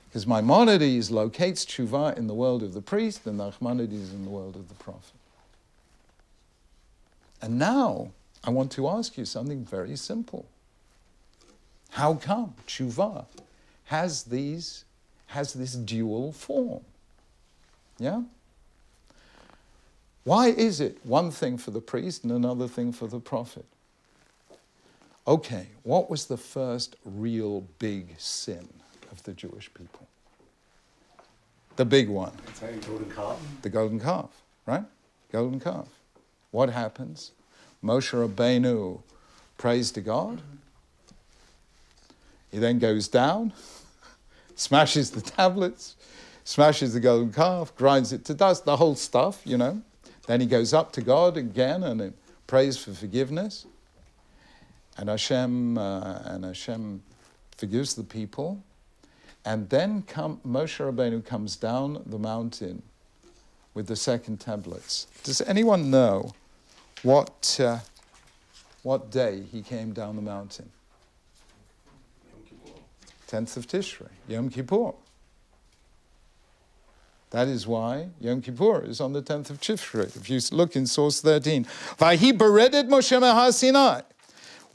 Because Maimonides locates tshuva in the world of the priest and Nachmanides in the world of the prophet. And now I want to ask you something very simple. How come tshuva has these has this dual form? Yeah? Why is it one thing for the priest and another thing for the prophet? Okay, what was the first real big sin the Jewish people? The big one. golden calf. The golden calf, right? Golden calf. What happens? Moshe Rabbeinu prays to God. He then goes down, smashes the tablets, smashes the golden calf, grinds it to dust, the whole stuff, you know. Then he goes up to God again and prays for forgiveness. And Hashem, uh, and Hashem forgives the people. And then come, Moshe Rabbeinu comes down the mountain with the second tablets. Does anyone know what, uh, what day he came down the mountain? 10th of Tishrei, Yom Kippur. That is why Yom Kippur is on the 10th of Tishrei. If you look in source 13, Vahi beredet Moshe Sinai.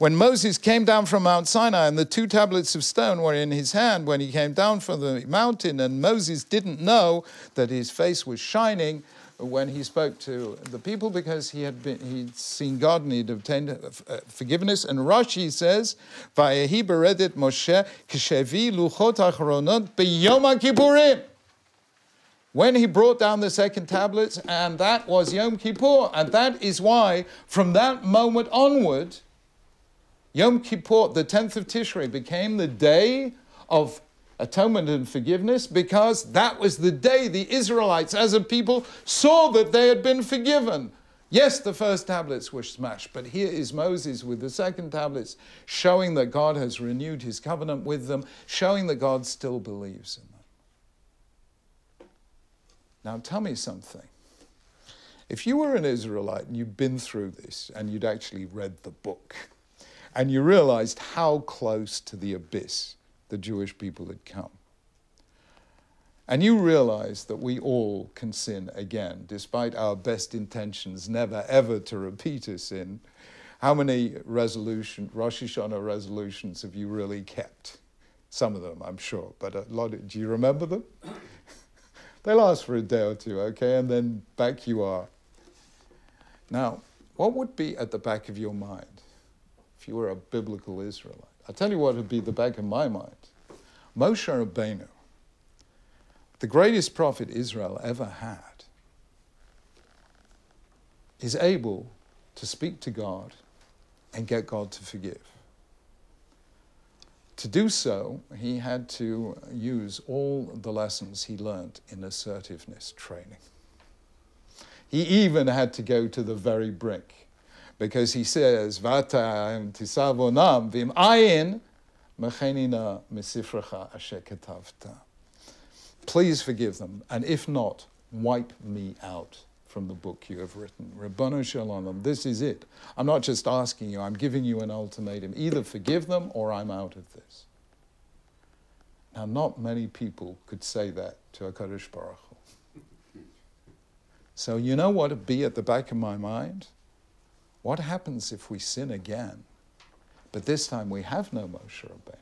When Moses came down from Mount Sinai and the two tablets of stone were in his hand when he came down from the mountain, and Moses didn't know that his face was shining when he spoke to the people because he had been he'd seen God and he'd obtained uh, forgiveness. And Rashi says, "Vayehi beredet Moshe kshevi luchot achronot b'yom Kippurim." when he brought down the second tablets, and that was Yom Kippur. And that is why, from that moment onward, Yom Kippur, the 10th of Tishrei, became the day of atonement and forgiveness because that was the day the Israelites, as a people, saw that they had been forgiven. Yes, the first tablets were smashed, but here is Moses with the second tablets showing that God has renewed his covenant with them, showing that God still believes in them. Now, tell me something. If you were an Israelite and you'd been through this and you'd actually read the book and you realized how close to the abyss the Jewish people had come, and you realize that we all can sin again, despite our best intentions never ever to repeat a sin, how many resolution, Rosh Hashanah resolutions have you really kept? Some of them, I'm sure, but a lot. Of, do you remember them? They last for a day or two, okay, and then back you are. Now, what would be at the back of your mind if you were a biblical Israelite? I'll tell you what would be the back of my mind. Moshe Rabbeinu, the greatest prophet Israel ever had, is able to speak to God and get God to forgive. To do so, he had to use all the lessons he learnt in assertiveness training. He even had to go to the very brink because he says, Vata tisavonam vim ayin mechenina misifracha asher Please forgive them, and if not, wipe me out from the book you have written. Ribbono Shel Olam, this is it. I'm not just asking you, I'm giving you an ultimatum. Either forgive them or I'm out of this. Now, not many people could say that to HaKadosh Baruch Hu. So, you know what would be at the back of my mind? What happens if we sin again, but this time we have no Moshe Rabbeinu?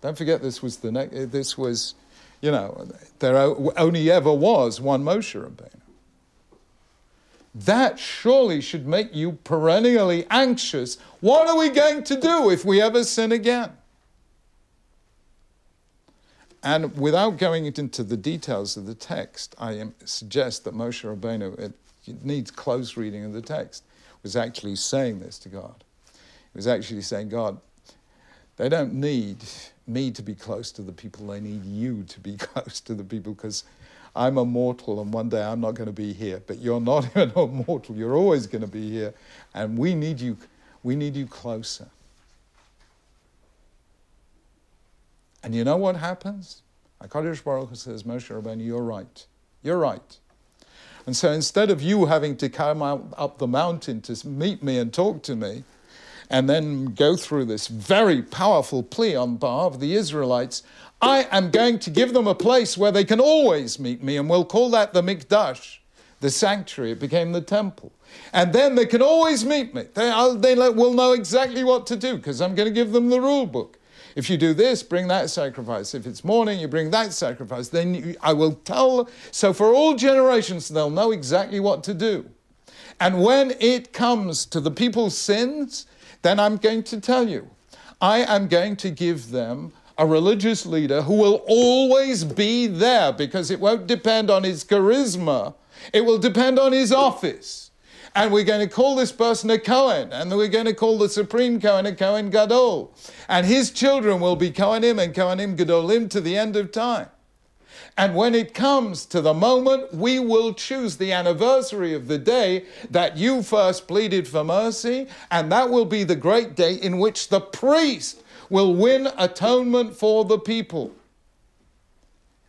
Don't forget, this was the ne- this was, you know, there only ever was one Moshe Rabbeinu. That surely should make you perennially anxious. What are we going to do if we ever sin again? And without going into the details of the text, I suggest that Moshe Rabbeinu, needs close reading of the text, was actually saying this to God. He was actually saying, God, they don't need me to be close to the people, they need you to be close to the people because I'm a mortal and one day I'm not going to be here. But you're not even a mortal. You're always going to be here. And we need you, we need you closer. And you know what happens? HaKadosh Baruch Hu says, Moshe Rabbeinu, you're right. You're right. And so instead of you having to come out, up the mountain to meet me and talk to me, and then go through this very powerful plea on behalf of the Israelites, I am going to give them a place where they can always meet me, and we'll call that the Mikdash, the sanctuary. It became the temple. And then they can always meet me. They, they will know exactly what to do because I'm going to give them the rule book. If you do this, bring that sacrifice. If it's morning, you bring that sacrifice. Then you, I will tell. So for all generations, they'll know exactly what to do. And when it comes to the people's sins, then I'm going to tell you. I am going to give them a religious leader who will always be there because it won't depend on his charisma, it will depend on his office. And we're going to call this person a Cohen, and we're going to call the supreme Cohen a Cohen Gadol. And his children will be Kohanim and Kohanim Gadolim to the end of time. And when it comes to the moment, we will choose the anniversary of the day that you first pleaded for mercy, and that will be the great day in which the priest will win atonement for the people.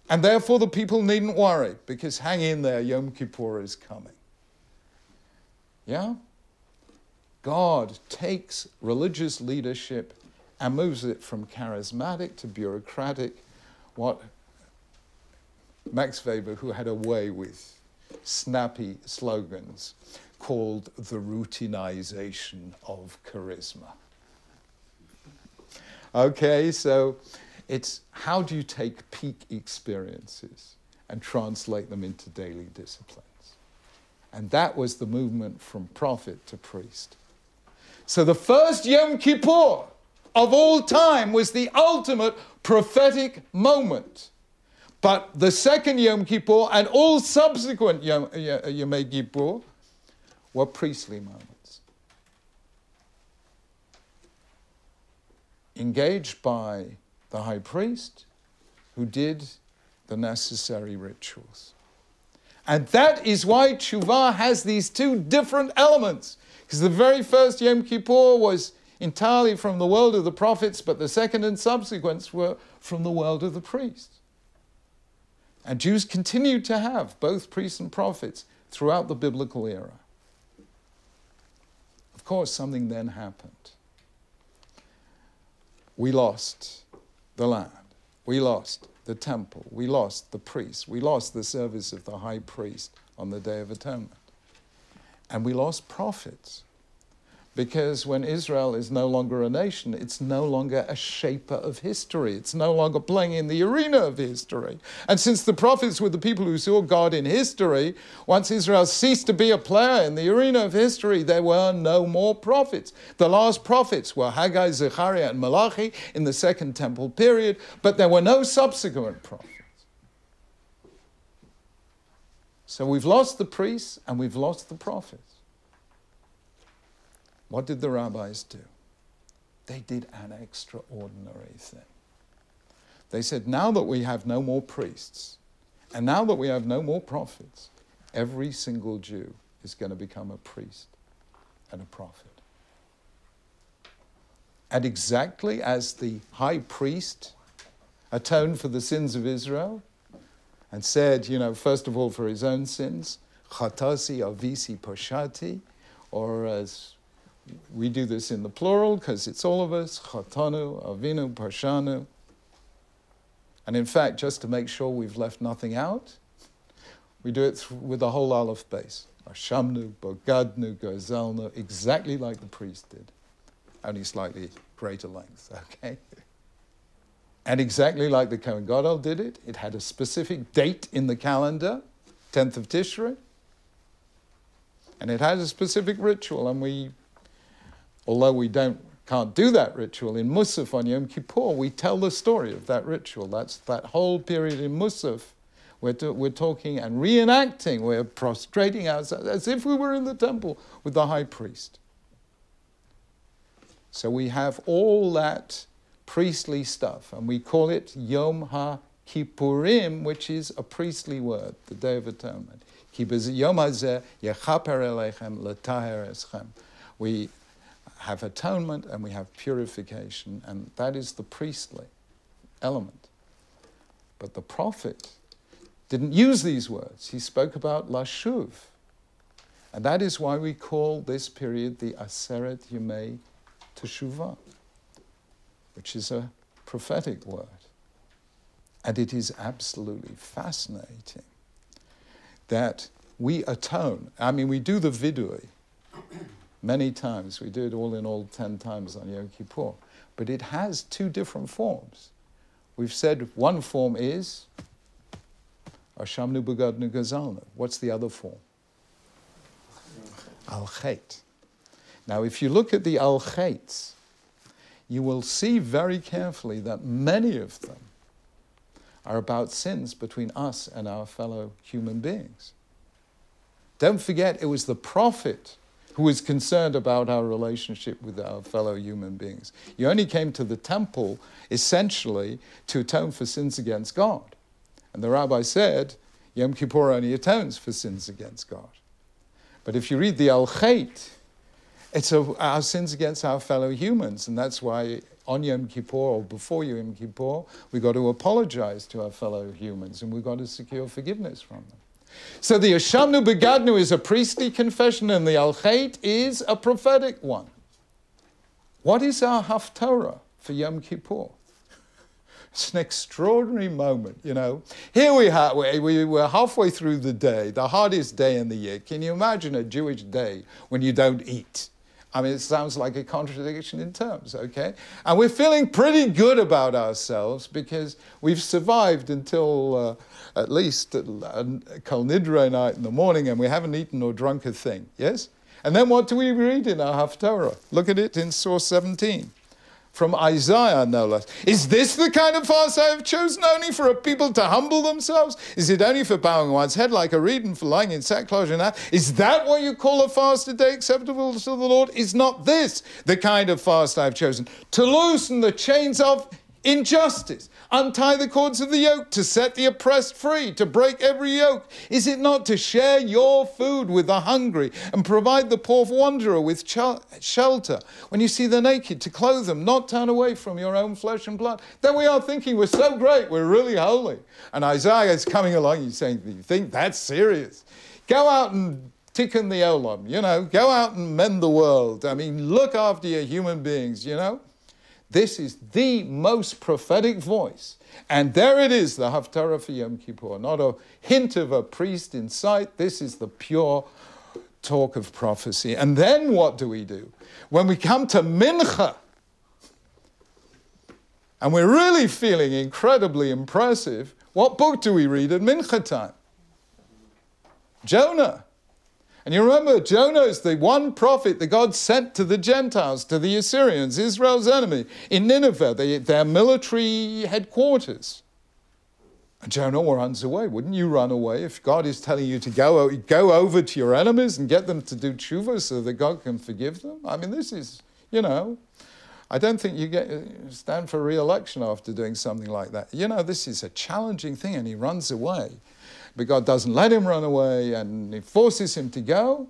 And therefore, the people needn't worry, because hang in there, Yom Kippur is coming. Yeah? God takes religious leadership and moves it from charismatic to bureaucratic, what Max Weber, who had a way with snappy slogans, called the routinization of charisma. Okay, so it's how do you take peak experiences and translate them into daily discipline? And that was the movement from prophet to priest. So the first Yom Kippur of all time was the ultimate prophetic moment. But the second Yom Kippur and all subsequent Yom, Yom Kippur were priestly moments. Engaged by the high priest who did the necessary rituals. And that is why tshuva has these two different elements. Because the very first Yom Kippur was entirely from the world of the prophets, but the second and subsequents were from the world of the priests. And Jews continued to have both priests and prophets throughout the biblical era. Of course, something then happened. We lost the land. We lost the temple. We lost the priest. We lost the service of the high priest on the Day of Atonement. And we lost prophets. Because when Israel is no longer a nation, it's no longer a shaper of history. It's no longer playing in the arena of history. And since the prophets were the people who saw God in history, once Israel ceased to be a player in the arena of history, there were no more prophets. The last prophets were Haggai, Zechariah, and Malachi in the Second Temple period, but there were no subsequent prophets. So we've lost the priests and we've lost the prophets. What did the rabbis do? They did an extraordinary thing. They said, now that we have no more priests, and now that we have no more prophets, every single Jew is going to become a priest and a prophet. And exactly as the high priest atoned for the sins of Israel and said, you know, first of all for his own sins, chatasi avisi poshati, or as we do this in the plural because it's all of us, chatanu, avinu, pashanu. And in fact, just to make sure we've left nothing out, we do it with the whole aleph beis. Ashamnu, bogadnu, gozelnu, exactly like the priest did, only slightly greater length, okay? And exactly like the Kohen Gadol did it, it had a specific date in the calendar, 10th of Tishrei, and it had a specific ritual, and we although we don't can't do that ritual in Musaf on Yom Kippur, we tell the story of that ritual. That's that whole period in Musaf. We're, to, we're talking and reenacting, we're prostrating ourselves as if we were in the temple with the high priest. So we have all that priestly stuff, and we call it Yom HaKippurim, which is a priestly word, the Day of Atonement. We have atonement and we have purification, and that is the priestly element. But the prophet didn't use these words. He spoke about lashuv. And that is why we call this period the Aseret Yemei Teshuvah, which is a prophetic word. And it is absolutely fascinating that we atone. I mean, we do the vidui many times. We do it all in all 10 times on Yom Kippur. But it has two different forms. We've said one form is Ashamnu Bagadnu Gazalnu. What's the other form? Al Chet. Now, if you look at the Al Chets, you will see very carefully that many of them are about sins between us and our fellow human beings. Don't forget, it was the prophet who was concerned about our relationship with our fellow human beings. You only came to the temple essentially to atone for sins against God. And the rabbi said, Yom Kippur only atones for sins against God. But if you read the Al Chet, it's our sins against our fellow humans. And that's why on Yom Kippur or before Yom Kippur, we've got to apologize to our fellow humans and we've got to secure forgiveness from them. So the Ashamnu Begadnu is a priestly confession and the Al Chet is a prophetic one. What is our Haftarah for Yom Kippur? It's an extraordinary moment, you know. Here we, we were halfway through the day, the hardest day in the year. Can you imagine a Jewish day when you don't eat? I mean, it sounds like a contradiction in terms, okay? And we're feeling pretty good about ourselves because we've survived until uh, at least uh, Kol Nidre night in the morning and we haven't eaten or drunk a thing, yes? And then what do we read in our Haftarah? Look at it in source 17 from Isaiah, no less. Is this the kind of fast I have chosen only for a people to humble themselves? Is it only for bowing one's head like a reed and for lying in sackcloth and that? Is that what you call a fast a day acceptable to the Lord? Is not this the kind of fast I have chosen? To loosen the chains of injustice, untie the cords of the yoke, to set the oppressed free, to break every yoke? Is it not to share your food with the hungry and provide the poor wanderer with ch- shelter? When you see the naked, to clothe them, not turn away from your own flesh and blood? Then we are thinking we're so great, we're really holy. And Isaiah is coming along, he's saying, You think that's serious? Go out and tikkun the olam, you know, go out and mend the world. I mean, look after your human beings, you know. This is the most prophetic voice. And there it is, the Haftarah for Yom Kippur. Not a hint of a priest in sight. This is the pure talk of prophecy. And then what do we do? When we come to Mincha, and we're really feeling incredibly impressive, what book do we read at Mincha time? Jonah. And you remember, Jonah is the one prophet that God sent to the Gentiles, to the Assyrians, Israel's enemy, in Nineveh, the, their military headquarters. And Jonah runs away. Wouldn't you run away if God is telling you to go, go over to your enemies and get them to do tshuva so that God can forgive them? I mean, this is, you know, I don't think you get uh, stand for re-election after doing something like that. You know, this is a challenging thing, and he runs away but God doesn't let him run away and he forces him to go.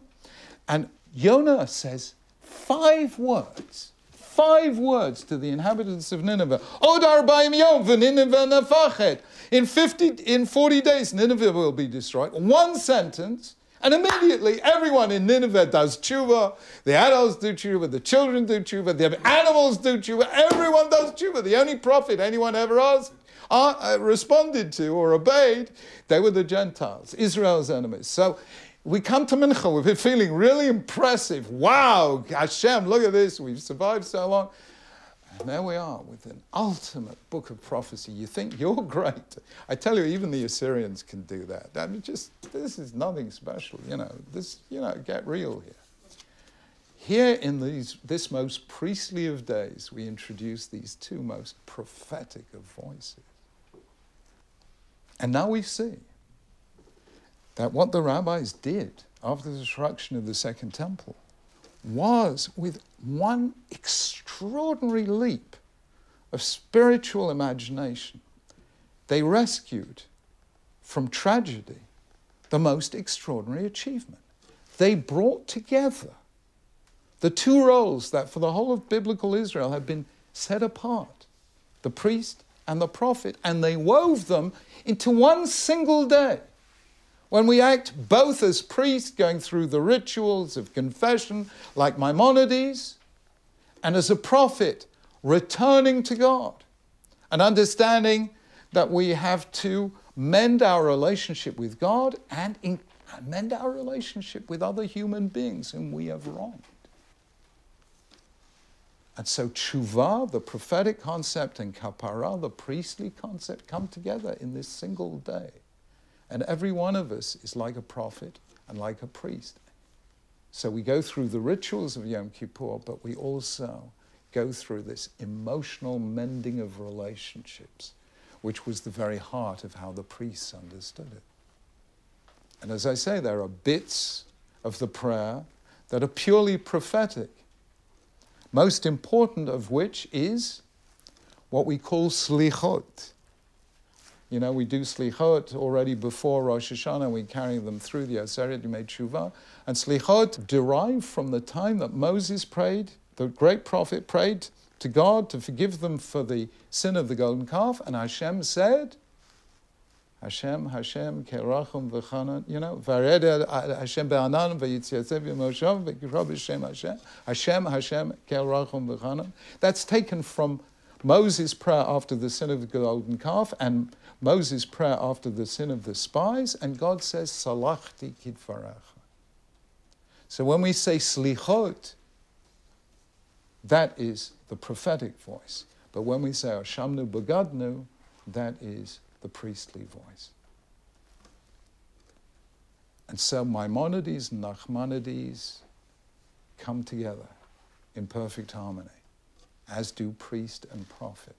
And Jonah says five words, five words to the inhabitants of Nineveh. Odar yom Nineveh In 50, in 40 days, Nineveh will be destroyed. One sentence, and immediately everyone in Nineveh does tshuva. The adults do tshuva, the children do tshuva, the animals do tshuva, everyone does tshuva. The only prophet anyone ever asked Uh, responded to or obeyed, they were the Gentiles, Israel's enemies. So we come to Mincha, we've been feeling really impressive. Wow, Hashem, look at this, we've survived so long. And there we are with an ultimate book of prophecy. You think you're great. I tell you, even the Assyrians can do that. I mean, just, this is nothing special, you know. This, you know, get real here. Here in these, this most priestly of days, we introduce these two most prophetic of voices. And now we see that what the rabbis did after the destruction of the Second Temple was, with one extraordinary leap of spiritual imagination, they rescued from tragedy the most extraordinary achievement. They brought together the two roles that for the whole of biblical Israel had been set apart the priest and the prophet, and they wove them into one single day. When we act both as priests going through the rituals of confession, like Maimonides, and as a prophet returning to God and understanding that we have to mend our relationship with God and in, mend our relationship with other human beings whom we have wronged. And so tshuva, the prophetic concept, and kapara, the priestly concept, come together in this single day. And every one of us is like a prophet and like a priest. So we go through the rituals of Yom Kippur, but we also go through this emotional mending of relationships, which was the very heart of how the priests understood it. And as I say, there are bits of the prayer that are purely prophetic most important of which is what we call slichot. You know, we do slichot already before Rosh Hashanah, we carry them through the Aseret Yemei Tshuva. And slichot derive from the time that Moses prayed, the great prophet prayed to God to forgive them for the sin of the golden calf, and Hashem said, Hashem, Hashem, Kerachum v'chanan, you know, Vared Hashem be'anan v'yitzyatev v'moshav v'kirah b'shem Hashem, Hashem, Hashem, Kerachum v'chanan. That's taken from Moses' prayer after the sin of the golden calf and Moses' prayer after the sin of the spies, and God says, Salachti kidvarecha. So when we say slichot, that is the prophetic voice. But when we say Ashamnu Bagadnu, that is the priestly voice. And so Maimonides and Nachmanides come together in perfect harmony, as do priest and prophet.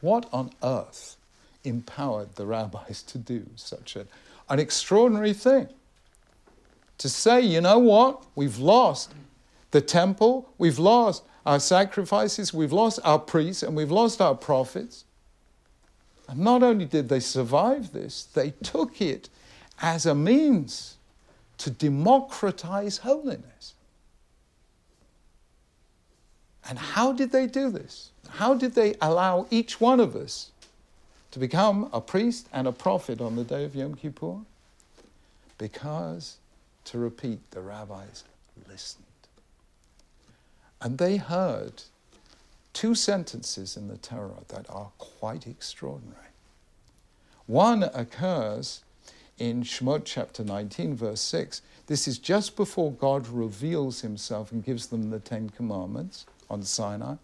What on earth empowered the rabbis to do such a, an extraordinary thing? To say, you know what, we've lost the temple, we've lost our sacrifices, we've lost our priests, and we've lost our prophets. And not only did they survive this, they took it as a means to democratize holiness. And how did they do this? How did they allow each one of us to become a priest and a prophet on the day of Yom Kippur? Because, to repeat, the rabbis listened. And they heard two sentences in the Torah that are quite extraordinary. One occurs in Shemot chapter 19, verse 6. This is just before God reveals himself and gives them the Ten Commandments on Sinai.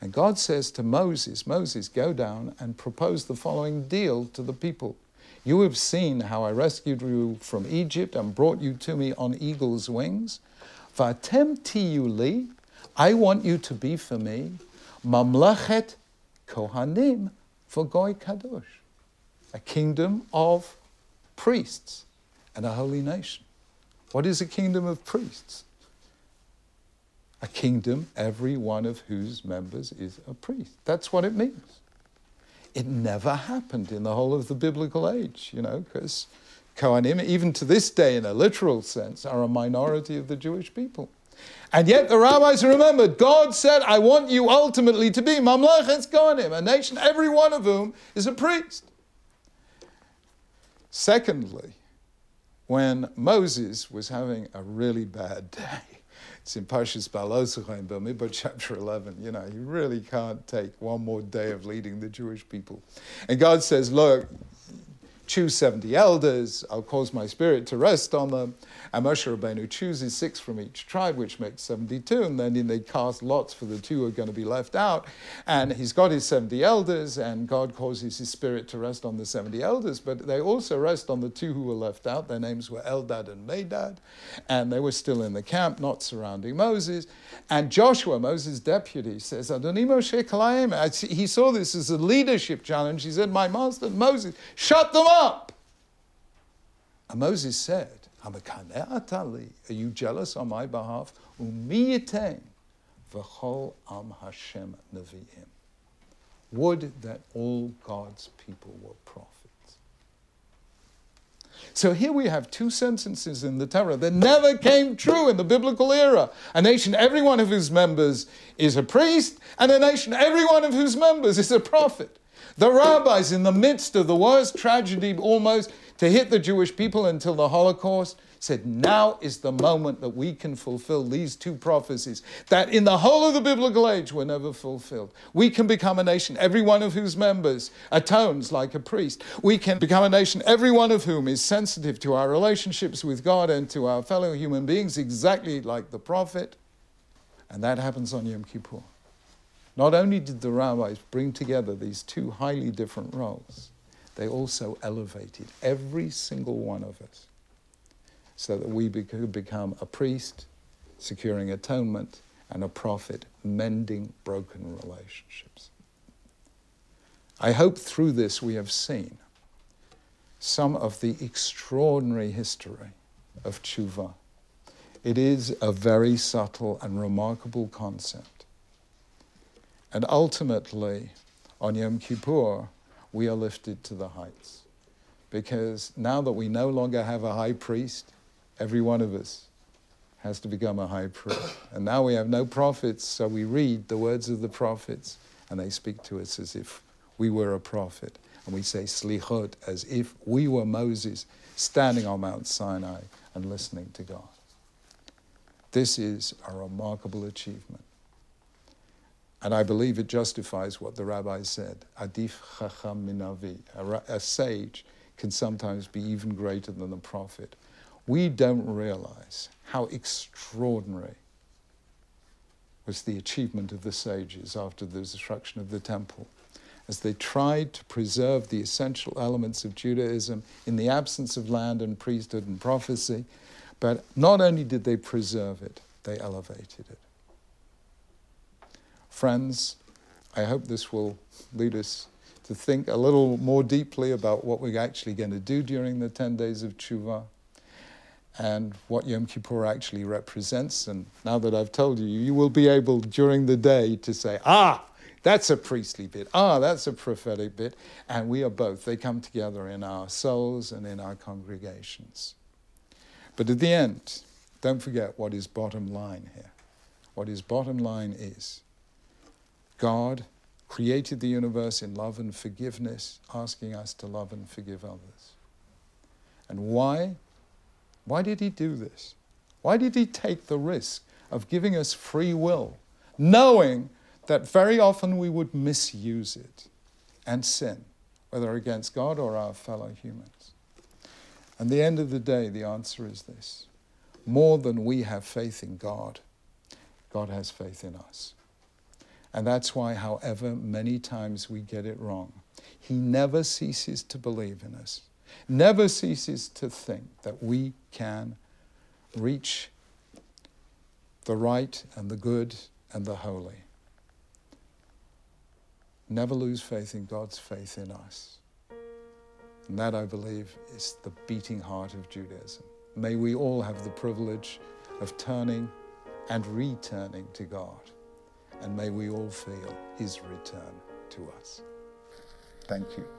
And God says to Moses, Moses, go down and propose the following deal to the people. You have seen how I rescued you from Egypt and brought you to me on eagle's wings. Vatem tiyuli, I want you to be for me Mamlechet Kohanim for Goy Kadosh, a kingdom of priests and a holy nation. What is a kingdom of priests? A kingdom, every one of whose members is a priest. That's what it means. It never happened in the whole of the biblical age, you know, because Kohanim, even to this day in a literal sense, are a minority of the Jewish people. And yet the rabbis remembered, God said, I want you ultimately to be Mamlechet Kohanim, a nation, every one of whom is a priest. Secondly, when Moses was having a really bad day, it's in Parshas Beha'aloscha in Bamidbar chapter 11, you know, he really can't take one more day of leading the Jewish people. And God says, look, choose 70 elders, I'll cause my spirit to rest on them. And Moshe Rabbeinu chooses six from each tribe, which makes 72, and then they cast lots for the two who are going to be left out. And he's got his 70 elders, and God causes his spirit to rest on the 70 elders, but they also rest on the two who were left out. Their names were Eldad and Medad, and they were still in the camp, not surrounding Moses. And Joshua, Moses' deputy, says, Adoni Moshe Kalayim. He saw this as a leadership challenge. He said, My master Moses, shut them up. And Moses said, are you jealous on my behalf? V'chol am Hashem nevi'im. Would that all God's people were prophets. So here we have two sentences in the Torah that never came true in the biblical era. A nation, every one of whose members is a priest, and a nation, every one of whose members is a prophet. The rabbis, in the midst of the worst tragedy almost to hit the Jewish people until the Holocaust, said, Now is the moment that we can fulfill these two prophecies that in the whole of the biblical age were never fulfilled. We can become a nation, every one of whose members atones like a priest. We can become a nation, every one of whom is sensitive to our relationships with God and to our fellow human beings, exactly like the prophet. And that happens on Yom Kippur. Not only did the rabbis bring together these two highly different roles, they also elevated every single one of us so that we could become a priest, securing atonement, and a prophet, mending broken relationships. I hope through this we have seen some of the extraordinary history of tshuva. It is a very subtle and remarkable concept. And ultimately, on Yom Kippur, we are lifted to the heights. Because now that we no longer have a high priest, every one of us has to become a high priest. And now we have no prophets, so we read the words of the prophets, and they speak to us as if we were a prophet. And we say slichot as if we were Moses standing on Mount Sinai and listening to God. This is a remarkable achievement. And I believe it justifies what the rabbi said Adif Chacham Minavi. A, a sage can sometimes be even greater than a prophet. We don't realize how extraordinary was the achievement of the sages after the destruction of the temple as they tried to preserve the essential elements of Judaism in the absence of land and priesthood and prophecy. But not only did they preserve it, they elevated it. Friends, I hope this will lead us to think a little more deeply about what we're actually going to do during the 10 days of Tshuva and what Yom Kippur actually represents. And now that I've told you, you will be able during the day to say, ah, that's a priestly bit. Ah, that's a prophetic bit. And we are both. They come together in our souls and in our congregations. But at the end, don't forget what is bottom line here. What his bottom line is God created the universe in love and forgiveness, asking us to love and forgive others. And why? Why did he do this? Why did he take the risk of giving us free will, knowing that very often we would misuse it and sin, whether against God or our fellow humans? And the end of the day, the answer is this more than we have faith in God, God has faith in us. And that's why, however many times we get it wrong, He never ceases to believe in us, never ceases to think that we can reach the right and the good and the holy. Never lose faith in God's faith in us. And that, I believe, is the beating heart of Judaism. May we all have the privilege of turning and returning to God and may we all feel his return to us. Thank you.